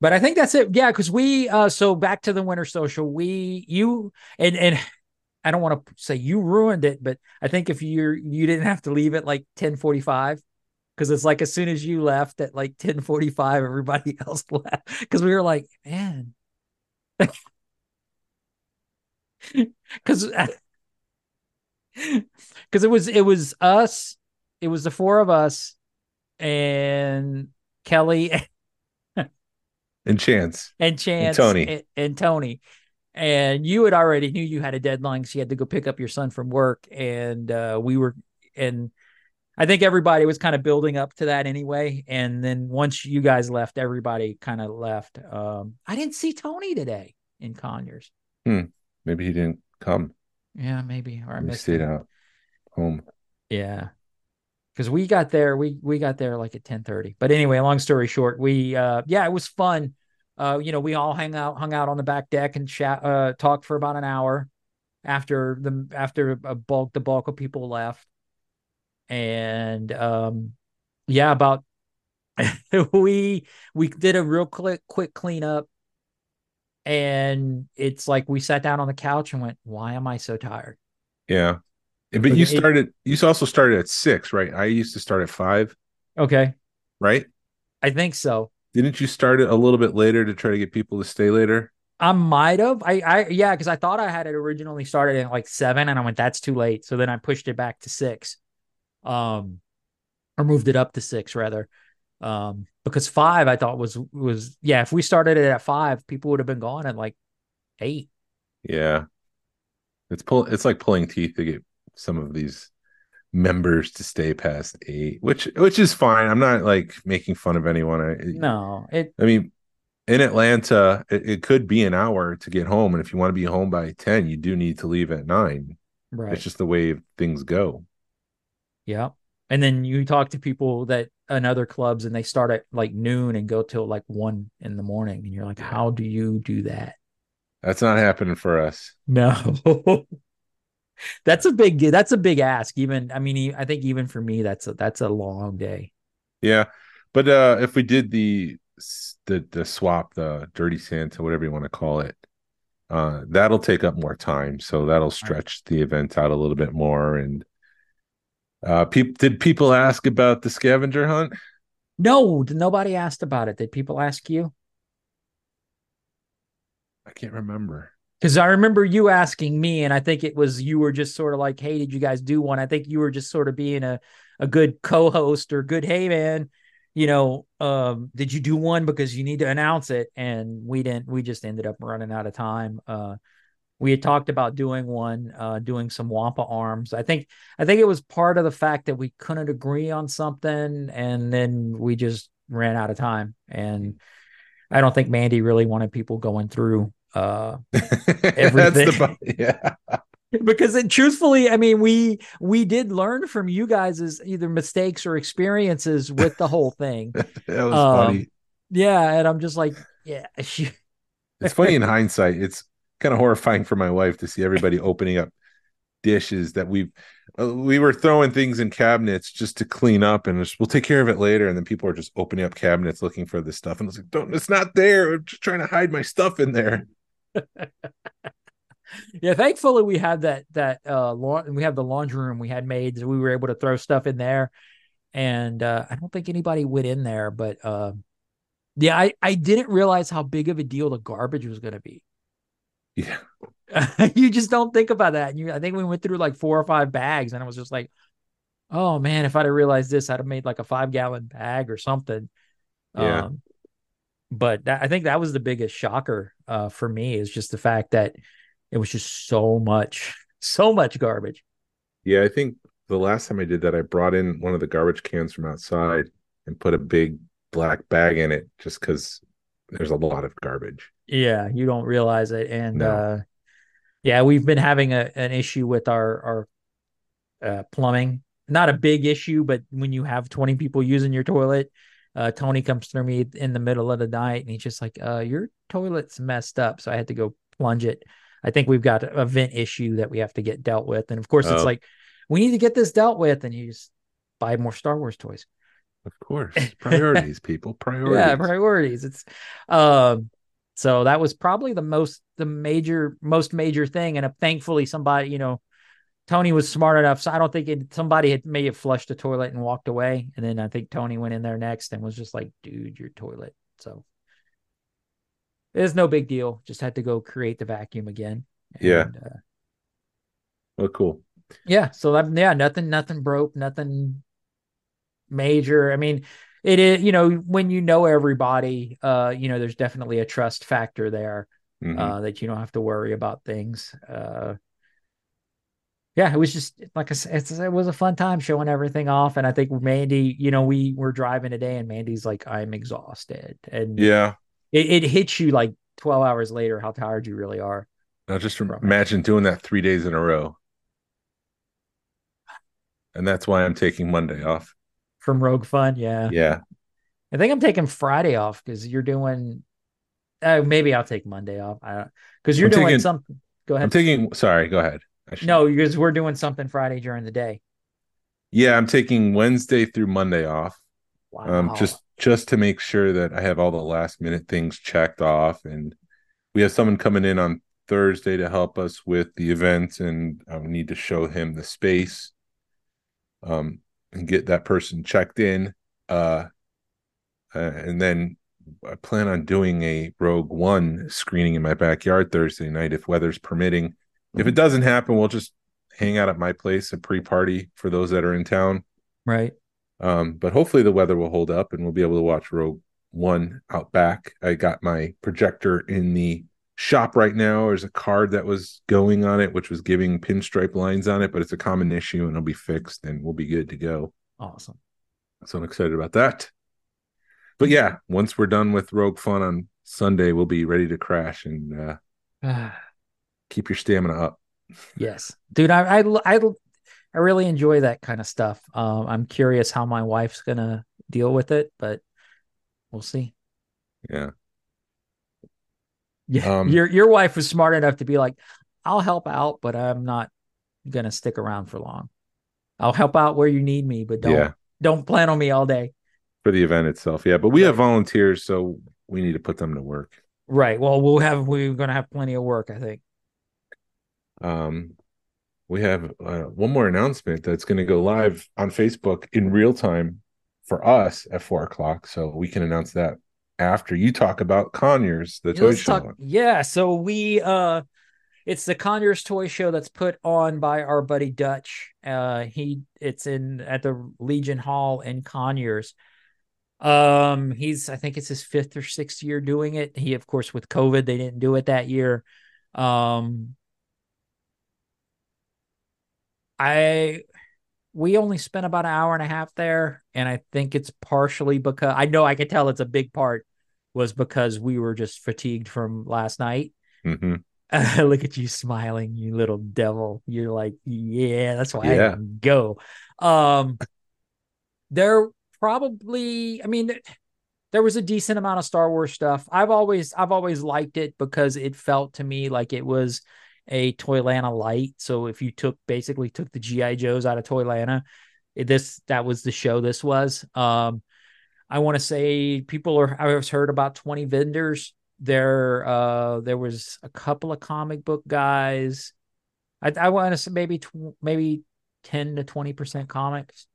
But I think that's it. Yeah, because we uh, so back to the winter social. We you and and I don't want to say you ruined it, but I think if you're you didn't have to leave at like ten forty five because it's like as soon as you left at like 1045 everybody else left because we were like man because because it was it was us it was the four of us and kelly And Chance, and chance Tony. and, and tony and you had already knew you had a deadline so you had to go pick up your son from work and uh we were and I think everybody was kind of building up to that anyway. And then once you guys left, everybody kind of left. Um, I didn't see Tony today in Conyers. maybe he didn't come. Yeah, maybe. Or I missed stayed him. out home. Yeah. Cause we got there, we we got there like at 10 30. But anyway, long story short, we uh yeah, it was fun. Uh, you know, we all hang out, hung out on the back deck and chat uh talked for about an hour after the after a bulk the bulk of people left. And um yeah, about we we did a real quick quick cleanup and it's like we sat down on the couch and went, Why am I so tired? Yeah. But you started you also started at six, right? I used to start at five, Okay. right? I think so. Didn't you start it a little bit later to try to get people to stay later? I might have. I, I, yeah, because I thought I had it originally started at like seven, and I went, "That's too late." So then I pushed it back to six, um, or moved it up to six rather, um, because five I thought was was yeah. If we started it at five, people would have been gone at like eight. Yeah. It's pull it's like pulling teeth to get some of these members to stay past eight, which which is fine. I'm not like making fun of anyone. I, No, it I mean, in Atlanta, it, it could be an hour to get home, and if you want to be home by ten, you do need to leave at nine. right. It's just the way things go. Yeah. And then you talk to people that in other clubs and they start at like noon and go till like one in the morning. And you're like, how do you do that? That's not happening for us. No. that's a big that's a big ask. Even I mean, I think even for me, that's a that's a long day. Yeah, but uh if we did the the the swap, the dirty Santa, whatever you want to call it, uh that'll take up more time. So that'll stretch the event out a little bit more. And uh people did people ask about the scavenger hunt? No, nobody asked about it. Did people ask you? I can't remember. Because I remember you asking me, and I think it was you were just sort of like, "Hey, did you guys do one?" I think you were just sort of being a a good co-host or good, "Hey, man, you know, um, did you do one because you need to announce it?" And we didn't. We just ended up running out of time. Uh, we had talked about doing one, uh, doing some Wampa arms. I think I think it was part of the fact that we couldn't agree on something, and then we just ran out of time. And I don't think Mandy really wanted people going through uh everything. the, yeah. because it, truthfully, I mean, we we did learn from you guys' either mistakes or experiences with the whole thing. that was Um, funny. Yeah, and I'm just like, yeah, It's funny in hindsight. It's kind of horrifying for my wife to see everybody opening up dishes that we've uh, we were throwing things in cabinets just to clean up and just, we'll take care of it later and then people are just opening up cabinets looking for this stuff and it's like don't it's not there i'm just trying to hide my stuff in there yeah. Thankfully, we had that that uh laun- we have the laundry room we had made, so we were able to throw stuff in there. And uh I don't think anybody went in there, but uh, yeah, I I didn't realize how big of a deal the garbage was going to be. yeah you just don't think about that. You, I think we went through like four or five bags, and I was just like, "Oh man, if I'd have realized this, I'd have made like a five gallon bag or something." Yeah. Um, but that, I think that was the biggest shocker uh, for me is just the fact that it was just so much, so much garbage. yeah i think the last time i did that i brought in one of the garbage cans from outside and put a big black bag in it just because there's a lot of garbage Yeah, you don't realize it, and No. uh, yeah, we've been having a, an issue with our our uh, plumbing. Not a big issue, but when you have twenty people using your toilet, uh, Tony comes through me in the middle of the night, and he's just like, uh, "Your toilet's messed up," so I had to go plunge it. I think we've got a vent issue that we have to get dealt with, and of course, it's Oh. like we need to get this dealt with, and you just buy more Star Wars toys. of course priorities people priorities Yeah, priorities. It's um so that was probably the most the major most major thing. And uh, thankfully somebody, you know, Tony was smart enough. So I don't think it, somebody had may have flushed the toilet and walked away. And then I think Tony went in there next and was just like, dude, your toilet. So it's no big deal. Just had to go create the vacuum again. Yeah. And, uh, well cool yeah so that yeah nothing nothing broke nothing major i mean it is you know when you know everybody uh you know there's definitely a trust factor there Mhm. uh that you don't have to worry about things uh yeah it was just like i said it's, it was a fun time showing everything off and i think mandy you know we were driving today and mandy's like i'm exhausted and yeah it, it hits you like 12 hours later how tired you really are Now just imagine doing that three days in a row. And that's why I'm taking Monday off. from rogue fun yeah Yeah. I think I'm taking Friday off because you're doing. Uh, maybe I'll take Monday off. I don't because you're I'm doing taking- something. Go ahead. I'm taking sorry, go ahead. No, because we're doing something Friday during the day. Yeah, I'm taking Wednesday through Monday off. Wow. Um just just to make sure that I have all the last minute things checked off and we have someone coming in on Thursday to help us with the event and I need to show him the space um and get that person checked in uh uh, and then I plan on doing a Rogue One screening in my backyard Thursday night if weather's permitting. If it doesn't happen, we'll just hang out at my place, a pre-party for those that are in town. right. Um, but hopefully the weather will hold up and we'll be able to watch Rogue One out back. I got my projector in the shop right now. There's a card that was going on it, which was giving pinstripe lines on it, but it's a common issue and it'll be fixed and we'll be good to go. Awesome. So I'm excited about that. But yeah, once we're done with Rogue Fun on Sunday, we'll be ready to crash and uh, keep your stamina up. yes, dude. I, I I I really enjoy that kind of stuff. Um, I'm curious how my wife's gonna deal with it, but we'll see. Yeah. Yeah, Um, your your wife was smart enough to be like, "I'll help out, but I'm not gonna stick around for long. I'll help out where you need me, but don't Yeah. don't plan on me all day." For the event itself. Yeah. But we have volunteers, so we need to put them to work. Right. Well, we'll have we're gonna have plenty of work, I think. Um, we have uh, one more announcement that's going to go live on Facebook in real time for us at four o'clock. So we can announce that after you talk about Conyers, the Yeah, toy show. talk- yeah. So we uh It's the Conyers Toy Show that's put on by our buddy Dutch. Uh, he it's in at the Legion Hall in Conyers. Um, he's I think it's his fifth or sixth year doing it. He, of course, with COVID, they didn't do it that year. Um, I we only spent about an hour and a half there, and I think it's partially because I know I could tell it's a big part was because we were just fatigued from last night. hmm Look at you smiling, you little devil. You're like, yeah, that's why I Yeah. didn't go. Um, there probably, I mean, there was a decent amount of Star Wars stuff. I've always, I've always liked it because it felt to me like it was a Toylanta light. So if you took basically took the GI Joes out of Toylanta, it, this that was the show. This was. Um, I want to say people are. I've heard about twenty vendors. There, uh, there was a couple of comic book guys. I, I want to say maybe tw- maybe ten to twenty percent comics.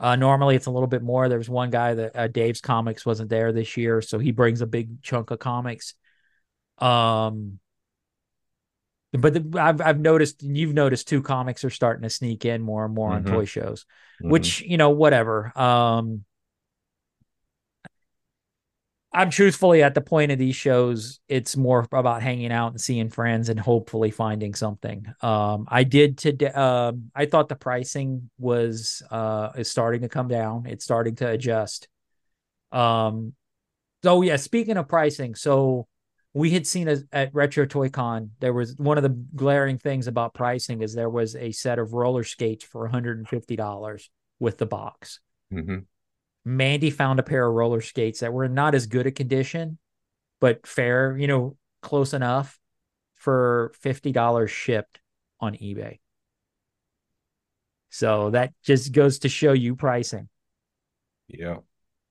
Uh, normally it's a little bit more. There was one guy that uh, Dave's Comics wasn't there this year, so he brings a big chunk of comics. Um, but the, I've I've noticed, and you've noticed two comics are starting to sneak in more and more Mhm. on toy shows, Mhm. which you know, whatever. Um, I'm truthfully at the point of these shows, it's more about hanging out and seeing friends and hopefully finding something. Um, I did today. Um, I thought the pricing was uh is starting to come down. It's starting to adjust. Um, so yeah, speaking of pricing, so we had seen a, at Retro Toy Con, there was one of the glaring things about pricing is there was a set of roller skates for $150 with the box. Mhm. Mandy found a pair of roller skates that were not as good a condition, but fair, you know, close enough for $50 shipped on eBay. So that just goes to show you pricing. Yeah.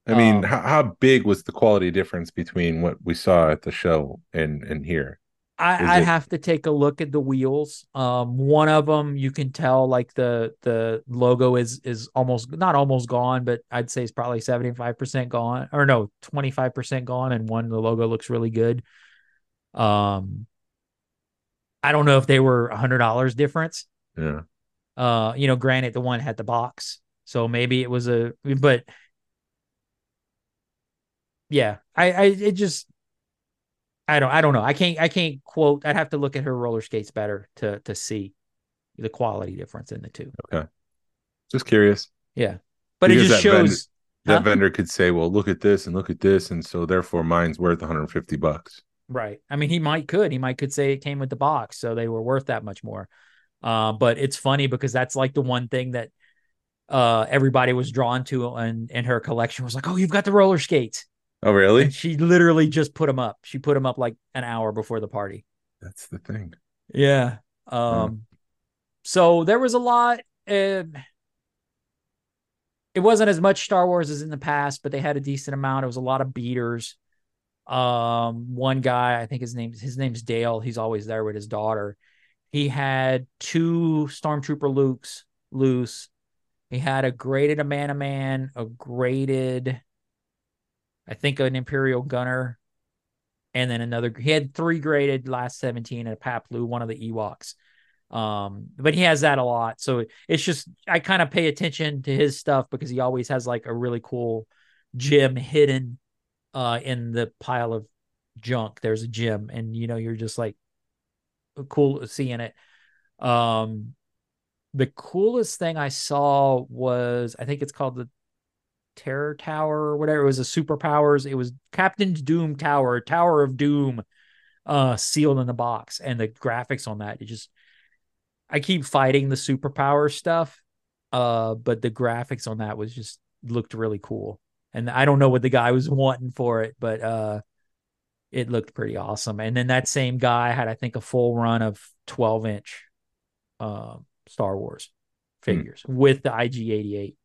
I mean, Um, how, how big was the quality difference between what we saw at the show and and here? I, I it- have to take a look at the wheels. Um, one of them you can tell like the the logo is is almost not almost gone, but I'd say it's probably seventy five percent gone, or no, twenty five percent gone, and one the logo looks really good. Um, I don't know if they were a hundred dollars difference. Yeah. Uh, you know, granted the one had the box, so maybe it was a, but yeah, I I it just I don't I don't know. I can't I can't quote. I'd have to look at her roller skates better to to see the quality difference in the two. Okay. Just curious. Yeah, but it just that vendor- shows. That Huh? vendor could say, "Well, look at this and look at this, and so therefore mine's worth 150 bucks." Right. I mean, he might could. He might could say it came with the box, so they were worth that much more. Uh, but it's funny because that's like the one thing that uh everybody was drawn to and in her collection was like, oh, you've got the roller skates. Oh, really? And she literally just put them up. She put them up like an hour before the party. That's the thing. Yeah. Um so there was a lot And it wasn't as much Star Wars as in the past, but they had a decent amount. It was a lot of beaters. Um one guy, I think his name's his name's Dale. He's always there with his daughter. He had two Stormtrooper Lukes loose. He had a graded Amanaman, a graded I think an Imperial Gunner, and then another. He had three graded last 17 and a Paploo, one of the Ewoks. Um, but he has that a lot. So it's just I kind of pay attention to his stuff because he always has like a really cool gem hidden uh in the pile of junk. There's a gem, and you know, you're just like cool seeing it. Um the coolest thing I saw was I think it's called the Terror Tower or whatever. It was a superpowers. It was Captain's Doom Tower, Tower of Doom, uh, sealed in the box, and the graphics on that. It just, I keep fighting the superpower stuff, uh, but the graphics on that was just looked really cool. And I don't know what the guy was wanting for it, but uh, it looked pretty awesome. And then that same guy had, I think, a full run of 12 inch uh, Star Wars figures with the IG88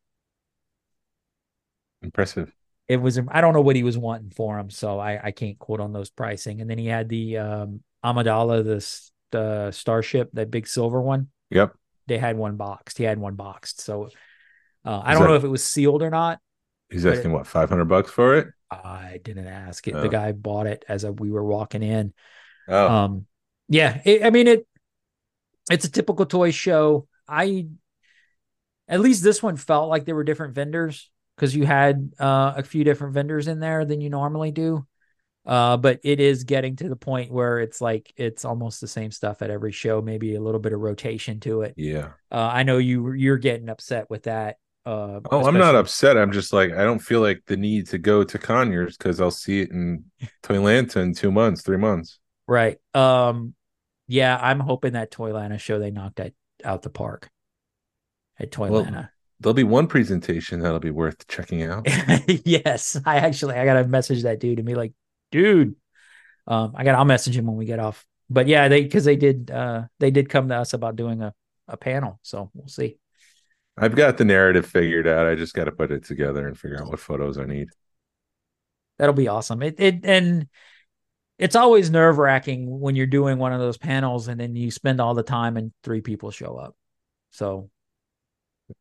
Impressive. it was I don't know what he was wanting for him, so I I can't quote on those pricing. And then he had the um Amidala, this the starship, that big silver one. Yep. They had one boxed. He had one boxed. So uh, I don't that- know if it was sealed or not. He's asking what 500 bucks for it. I didn't ask it. Oh. The guy bought it as a, we were walking in. Oh, Um, Yeah, it, I mean it. It's a typical toy show. I, at least this one felt like there were different vendors because you had uh, a few different vendors in there than you normally do. Uh, but it is getting to the point where it's like it's almost the same stuff at every show, maybe a little bit of rotation to it. Yeah. Uh, I know you you're getting upset with that. Uh, Oh, I'm not upset. I'm just like I don't feel like the need to go to Conyers because I'll see it in Toylanta in two months, three months. Right. Um, yeah, I'm hoping that Toylanta show they knocked that out the park at Toylanta. There'll be one presentation that'll be worth checking out. yes, I actually I gotta message that dude and be like, dude, um, I got I'll message him when we get off. But yeah, they because they did uh they did come to us about doing a a panel, so we'll see. I've got the narrative figured out. I just got to put it together and figure out what photos I need. That'll be awesome. It it and it's always nerve wracking when you're doing one of those panels and then you spend all the time and three people show up. So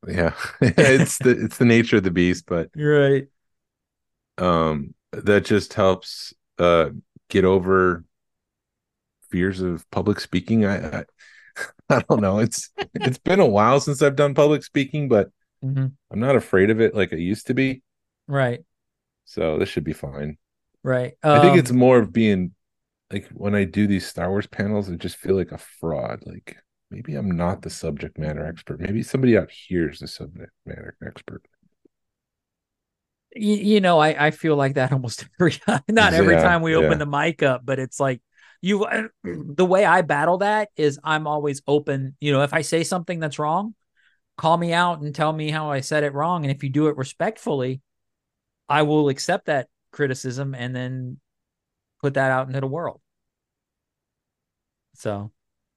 Yeah, it's the it's the nature of the beast, but you're right. um, that just helps uh get over fears of public speaking. I, I I don't know. It's it's been a while since I've done public speaking, but Mhm. I'm not afraid of it like I used to be. Right. So this should be fine. Right. I think Um, it's more of being like when I do these Star Wars panels, I just feel like a fraud. Like maybe I'm not the subject matter expert. Maybe somebody out here is the subject matter expert. you, you know, I, I feel like that almost every not every Yeah, time we open yeah. the mic up, but it's like you uh, the way I battle that is I'm always open. You know, if I say something that's wrong, call me out and tell me how I said it wrong. And if you do it respectfully, I will accept that criticism and then put that out into the world. So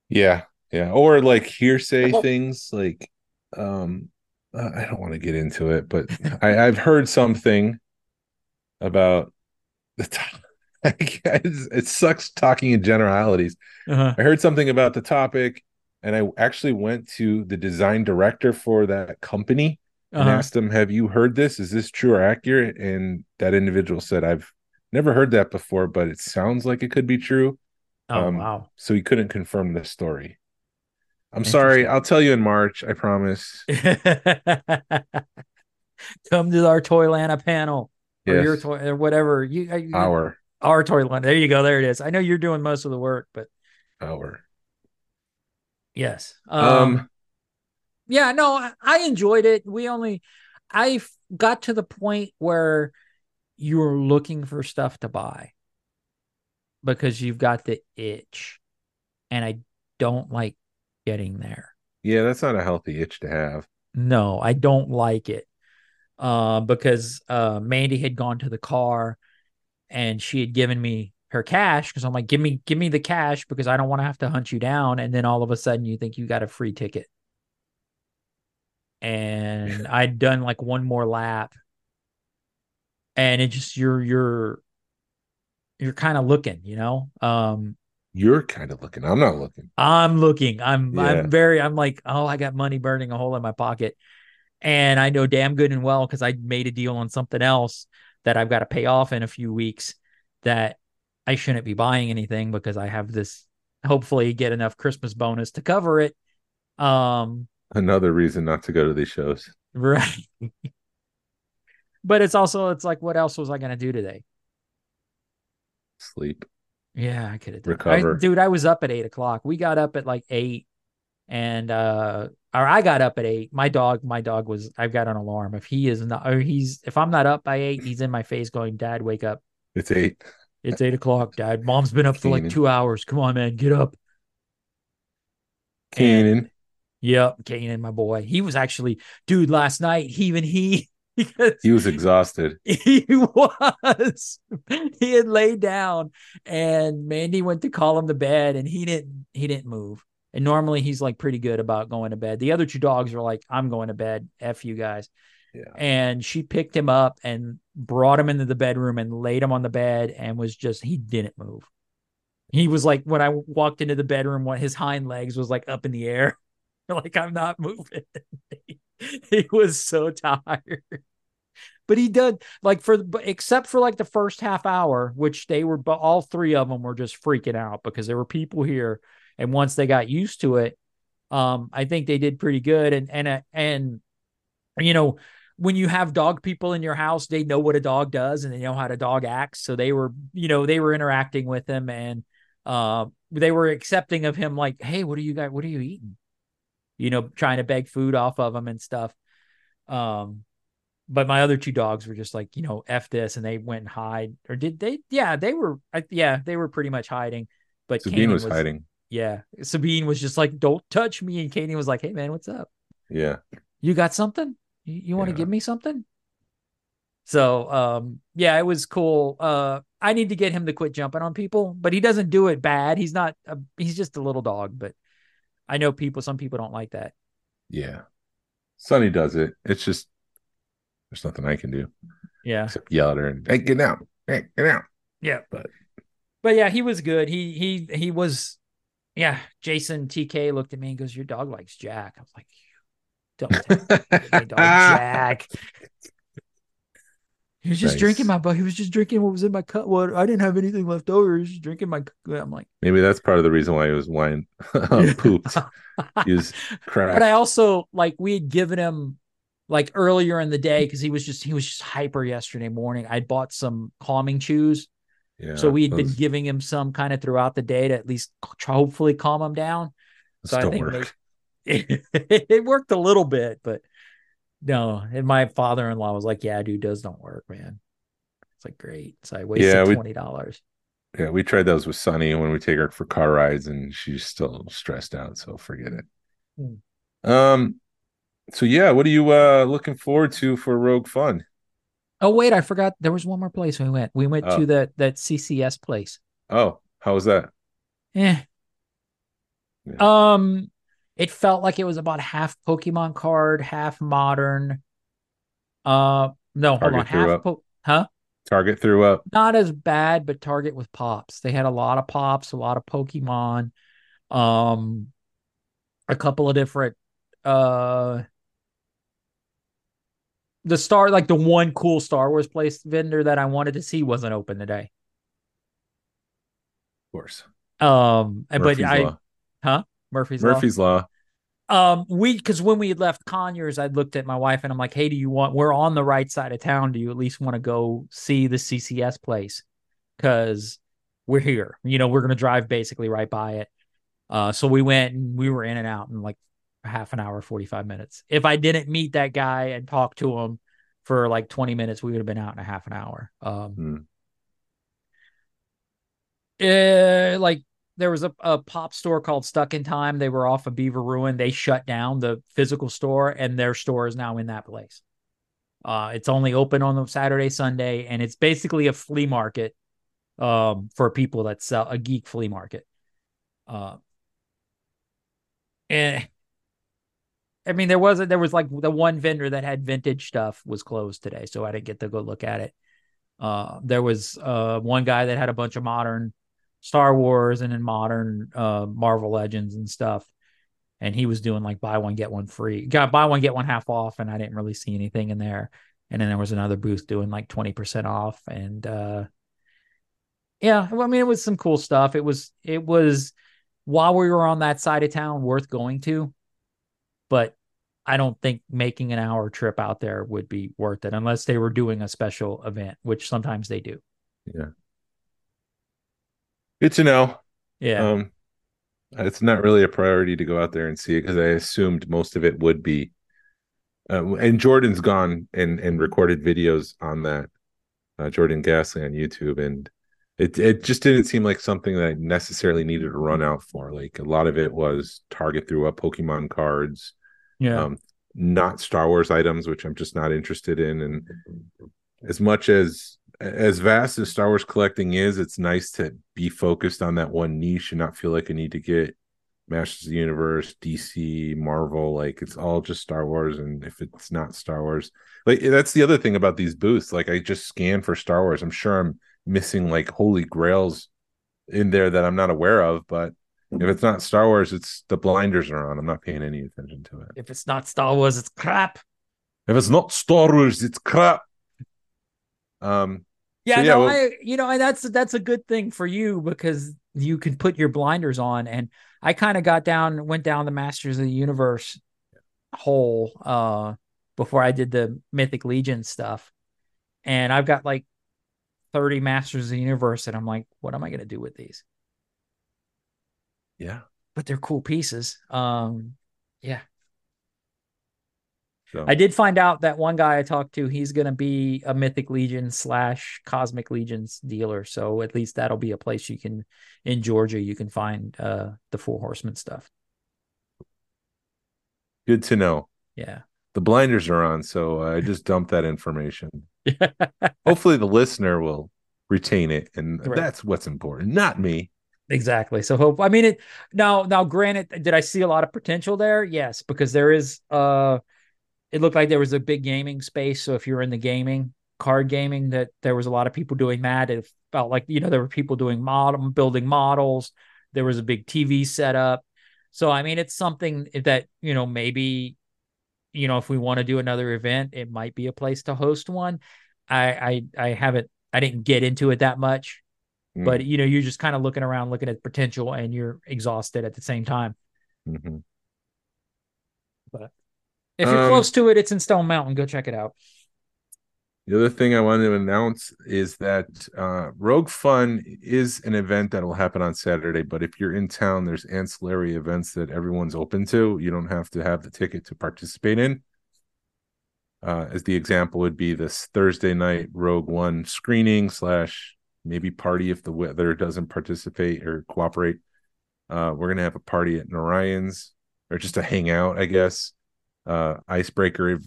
Yeah, yeah. Or like hearsay things like um I don't want to get into it, but I, I've heard something about the top. it sucks talking in generalities. uh I heard something about the topic, and I actually went to the design director for that company and uh asked him, "Have you heard this? Is this true or accurate?" And that individual said, "I've never heard that before, but it sounds like it could be true." oh um, wow. So he couldn't confirm the story. I'm sorry. I'll tell you in March. I promise. Come to our Toylanta panel or Yes. your toy or whatever you, you Our our Toylanta. There you go. There it is. I know you're doing most of the work, but our. yes. Um, Um. yeah, no, I, I enjoyed it. We only I got to the point where you were looking for stuff to buy because you've got the itch, and I don't like getting there. Yeah, that's not a healthy itch to have. No, I don't like it. Uh, because uh Mandy had gone to the car and she had given me her cash because I'm like, give me give me the cash because I don't want to have to hunt you down. And then all of a sudden you think you got a free ticket. And I'd done like one more lap. And it just you're you're you're kind of looking, you know? Um You're kind of looking. I'm not looking. I'm looking. I'm Yeah. I'm very I'm like, oh, I got money burning a hole in my pocket. And I know damn good and well because I made a deal on something else that I've got to pay off in a few weeks that I shouldn't be buying anything because I have this hopefully get enough Christmas bonus to cover it. Um Another reason not to go to these shows. right. but it's also it's like what else was I gonna do today? Sleep. Yeah, I could have done Recover. I, dude, I was up at eight o'clock. We got up at like eight and uh or I got up at eight. My dog, my dog was I've got an alarm. If he is not or he's if I'm not up by eight, he's in my face going, Dad, wake up. It's eight. It's eight o'clock, Dad. Mom's been up for like two hours. Come on, man, get up. Kanan. Yep, Kanan, my boy. He was actually, dude, last night, he even he because He was exhausted. He was. He had laid down and Mandy went to call him to bed and he didn't he didn't move. And normally he's like pretty good about going to bed. The other two dogs are like, I'm going to bed. F you guys. Yeah. And she picked him up and brought him into the bedroom and laid him on the bed and was just he didn't move. He was like when I walked into the bedroom, what his hind legs was like up in the air. like I'm not moving. he was so tired. but he did like for except for like the first half hour, which they were, but all three of them were just freaking out because there were people here, and once they got used to it, um, I think they did pretty good, and and uh, and you know when you have dog people in your house, they know what a dog does and they know how a dog acts. So they were, you know, they were interacting with him and uh, they were accepting of him, like, hey, what are you guys, what are you eating? You know, trying to beg food off of them and stuff. Um, but my other two dogs were just like, you know, F this, and they went and hide. Or did they? Yeah, they were, I, yeah, they were pretty much hiding. But Sabine Kanan was, hiding. Yeah. Sabine was just like, don't touch me. And Katie was like, hey, man, what's up? Yeah. you got something you, you want to Yeah. give me something so um yeah it was cool uh i need to get him to quit jumping on people but he doesn't do it bad he's not a, he's just a little dog but i know people some people don't like that Yeah. Sonny does it. It's just there's nothing I can do yeah except yell at her and hey, get out. Hey, get out. yeah But- but yeah he was good he he he was yeah jason tk looked at me and goes your dog likes jack i was like don't tell my dog jack He was just Nice. drinking my, but he was just drinking what was in my cup. What I didn't have anything left over. He was just drinking my. I'm like, Maybe that's part of the reason why he was wine uh, pooped. He was crap. but I also like we had given him like earlier in the day because he was just he was just hyper yesterday morning. I bought some calming chews, yeah, so we had been giving him some kind of throughout the day to at least try, hopefully calm him down. those So I think maybe- it worked a little bit, but no. And my father in law was like, "Yeah, dude, those don't work, man." It's like great. So I wasted Yeah, we- twenty dollars. Yeah, we tried those with Sunny when we take her for car rides, and she's still stressed out. So forget it. Hmm. Um. So yeah, what are you uh looking forward to for Rogue Fun? Oh wait, I forgot there was one more place we went. We went Oh. to that that CCS place. Oh, how was that? Eh. Yeah. Um, it felt like it was about half Pokemon card, half modern. Uh, no, hold Target on, threw half up. po- huh? Target threw up. Not as bad, but Target with pops. They had a lot of pops, a lot of Pokemon, um, a couple of different. Uh, the star, like the one cool Star Wars place vendor that I wanted to see, wasn't open today. Of course. Um, but I, Law. huh? Murphy's Law. Murphy's Law. Um, we because when we had left Conyers, I looked at my wife and I'm like, "Hey, do you want? We're on the right side of town. Do you at least want to go see the CCS place? Because we're here. You know, we're gonna drive basically right by it. Uh, so we went and we were in and out in like half an hour, 45 minutes. If I didn't meet that guy and talk to him for like 20 minutes, we would have been out in a half an hour. Um, Hmm. uh, like there was a, a pop store called Stuck in Time. They were off of Beaver Ruin. They shut down the physical store, and their store is now in that place. Uh, it's only open on the Saturday, Sunday, and it's basically a flea market um, for people that sell a geek flea market. Uh, and I mean, there was a, there was like the one vendor that had vintage stuff was closed today, so I didn't get to go look at it. Uh, there was uh, one guy that had a bunch of modern Star Wars and in modern uh, Marvel Legends and stuff. And he was doing like buy one, get one free. Got buy one, get one half off, and I didn't really see anything in there. And then there was another booth doing like 20% off. And uh yeah, well, I mean, it was some cool stuff. It was it was while we were on that side of town worth going to, but I don't think making an hour trip out there would be worth it unless they were doing a special event, which sometimes they do. Good to know. Yeah. Um, it's not really a priority to go out there and see it because I assumed most of it would be. Uh, and Jordan's gone and and recorded videos on that. Uh, Jordan Gasly on YouTube, and it it just didn't seem like something that I necessarily needed to run out for. Like a lot of it was Target threw up Pokemon cards, yeah. um, not Star Wars items, which I'm just not interested in. And as much as as vast as Star Wars collecting is, it's nice to be focused on that one niche and not feel like I need to get Masters of the Universe, DC, Marvel. Like it's all just Star Wars, and if it's not Star Wars, like that's the other thing about these booths. Like I just scan for Star Wars. I'm sure I'm missing like holy grails in there that I'm not aware of, but if it's not Star Wars, it's the blinders are on. I'm not paying any attention to it. If it's not Star Wars, it's crap. If it's not Star Wars, it's crap. Um, Yeah, So, yeah, no, well- I you know, and that's that's a good thing for you because you can put your blinders on. And I kind of got down, went down the Masters of the Universe hole uh before I did the Mythic Legion stuff. And I've got like 30 Masters of the Universe, and I'm like, what am I gonna do with these? yeah. But they're cool pieces. Um, yeah. So I did find out that one guy I talked to, he's going to be a Mythic Legion slash Cosmic Legions dealer. So at least that'll be a place you can, in Georgia, you can find uh, the Four Horsemen stuff. good to know. Yeah. The blinders are on, so I just dumped that information. Hopefully, the listener will retain it, and Right. that's what's important, not me. exactly. So hope, I mean, it now, now, granted, did I see a lot of potential there? Yes, because there is, uh, it looked like there was a big gaming space. So if you're in the gaming, card gaming, that there was a lot of people doing that. It felt like, you know, there were people doing model, building models. There was a big TV setup. So, I mean, it's something that, you know, maybe, you know, if we want to do another event, it might be a place to host one. I, I, I haven't, I didn't get into it that much, Mm. but you know, you're just kind of looking around, looking at potential and you're exhausted at the same time. Mhm. If you're Um, close to it, it's in Stone Mountain. Go check it out. The other thing I wanted to announce is that uh, Rogue Fun is an event that will happen on Saturday. But if you're in town, there's ancillary events that everyone's open to. You don't have to have the ticket to participate in. Uh, as the example would be this Thursday night Rogue One screening slash maybe party if the weather doesn't participate or cooperate. Uh, we're gonna have a party at Narayans or just a hangout, I guess. Uh, icebreaker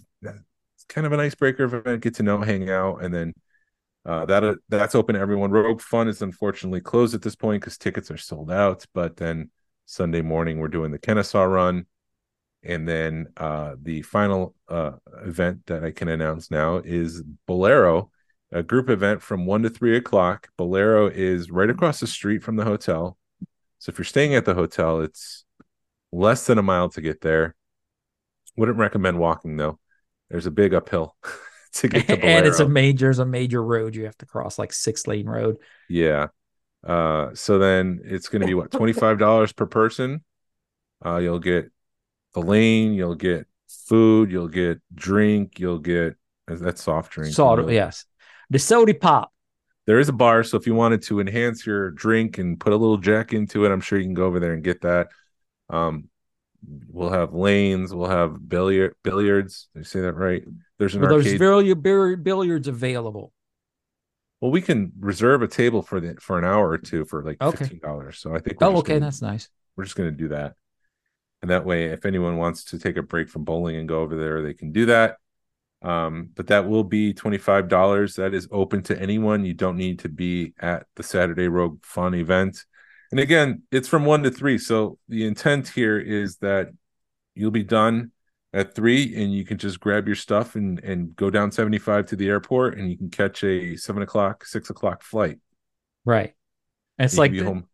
it's kind of an icebreaker event, get to know, hang out, and then uh, that that's open to everyone. Rogue Fun is unfortunately closed at this point because tickets are sold out. But then Sunday morning we're doing the Kennesaw Run, and then uh, the final uh, event that I can announce now is Bowlero, a group event from one to three o'clock. Bowlero is right across the street from the hotel, so if you're staying at the hotel, it's less than a mile to get there. Wouldn't recommend walking though. There's a big uphill to get to Bowlero. and it's a major, there's a major road you have to cross, like six lane road. Yeah. Uh, so then it's going to be what twenty five dollars per person. Uh, you'll get the lane, you'll get food, you'll get drink, you'll get that's soft drink. Soda, yes. The soda pop. There is a bar, so if you wanted to enhance your drink and put a little jack into it, I'm sure you can go over there and get that. Um, we'll have lanes, we'll have billiard billiards. Did I say that right? There's an Well, there's arcade. billiard, billiard, billiards available. well, we can reserve a table for the for an hour or two for like Okay. fifteen dollars. So I think. Oh, okay. gonna- That's nice. we're just going to do that and that way if anyone wants to take a break from bowling and go over there they can do that um, but that will be $25 that is open to anyone you don't need to be at the saturday rogue fun event and again it's from 1 to 3 so the intent here is that you'll be done at 3 and you can just grab your stuff and and go down 75 to the airport and you can catch a 7 o'clock 6 o'clock flight Right. And it's You like, be the- home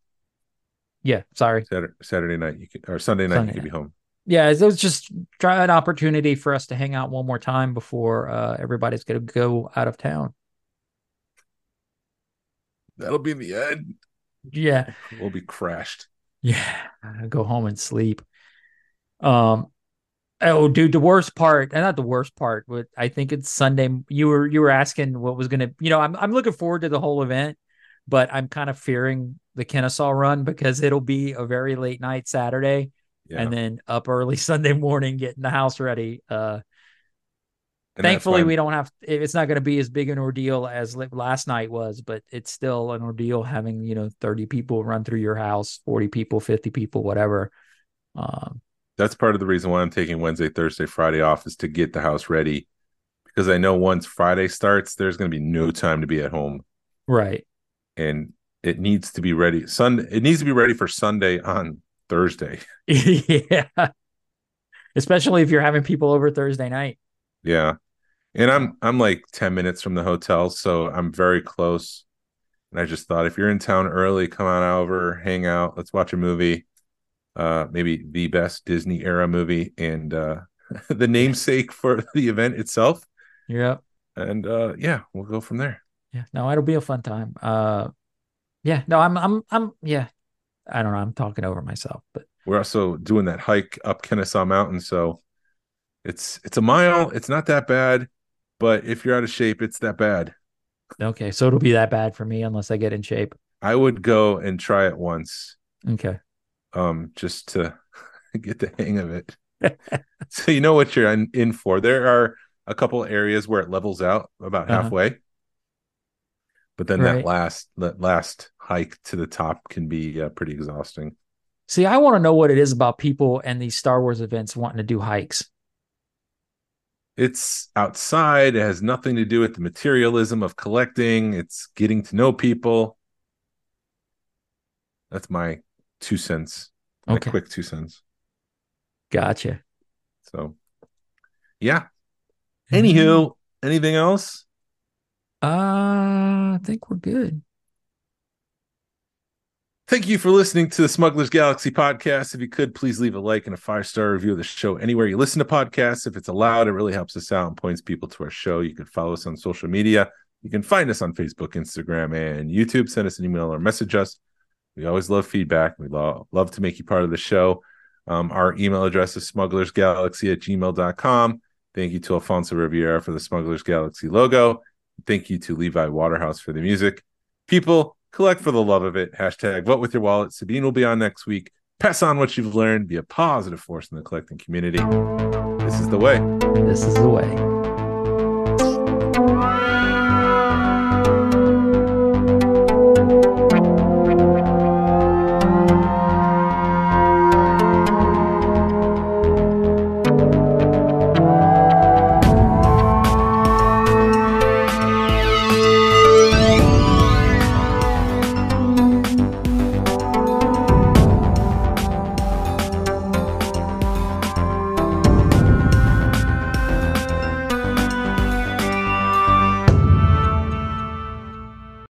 yeah, sorry. saturday, saturday night you can or sunday night Sunday you can be home Yeah, it was just try an opportunity for us to hang out one more time before uh, everybody's going to go out of town. that'll be the end Yeah. we'll be crashed. Yeah, go home and sleep. Um, oh, dude, the worst part, and not the worst part, but I think it's Sunday. You were you were asking what was gonna, you know, I'm I'm looking forward to the whole event, but I'm kind of fearing the Kennesaw run because it'll be a very late night Saturday, Yeah. and then up early Sunday morning getting the house ready. Uh, And thankfully we don't have it's not going to be as big an ordeal as last night was but it's still an ordeal having you know 30 people run through your house 40 people 50 people whatever um that's part of the reason why I'm taking Wednesday, Thursday, Friday off is to get the house ready. Because I know once Friday starts, there's going to be no time to be at home, right and it needs to be ready. Sunday, it needs to be ready for Sunday on Thursday. yeah especially if you're having people over thursday night Yeah, and I'm I'm like ten minutes from the hotel, so I'm very close. And I just thought, if you're in town early, come on over, hang out, let's watch a movie. Uh, maybe the best Disney era movie and uh, the namesake for the event itself. yeah and uh yeah we'll go from there Yeah. No, it'll be a fun time. Uh, yeah. No, I'm, I'm, I'm, yeah. I don't know. I'm talking over myself, but We're also doing that hike up Kennesaw Mountain, so it's it's a mile. It's not that bad, but if you're out of shape, it's that bad. okay. So it'll be that bad for me unless I get in shape. I would go and try it once, Okay. um, just to get the hang of it. so you know what you're in, for. There are a couple areas where it levels out about Uh-huh. halfway, but then Right. that last that last hike to the top can be uh, pretty exhausting. See, I want to know what it is about people and these Star Wars events wanting to do hikes. It's outside. It has nothing to do with the materialism of collecting. It's getting to know people. That's my two cents. My Okay. quick two cents. Gotcha. So, yeah. Anywho, anything else? Uh, I think we're good. Thank you for listening to the Smugglers Galaxy podcast. If you could, please leave a like and a five star review of the show anywhere you listen to podcasts. If it's allowed, it really helps us out and points people to our show. You can follow us on social media. You can find us on Facebook, Instagram, and YouTube. Send us an email or message us. We always love feedback. We love, love to make you part of the show. Um, our email address is smugglersgalaxy at gmail.com. Thank you to Alfonso Riviera for the Smugglers Galaxy logo. Thank you to Levi Waterhouse for the music. People, collect for the love of it. Hashtag vote with your wallet. Sabine will be on next week. Pass on what you've learned. Be a positive force in the collecting community. This is the way. This is the way.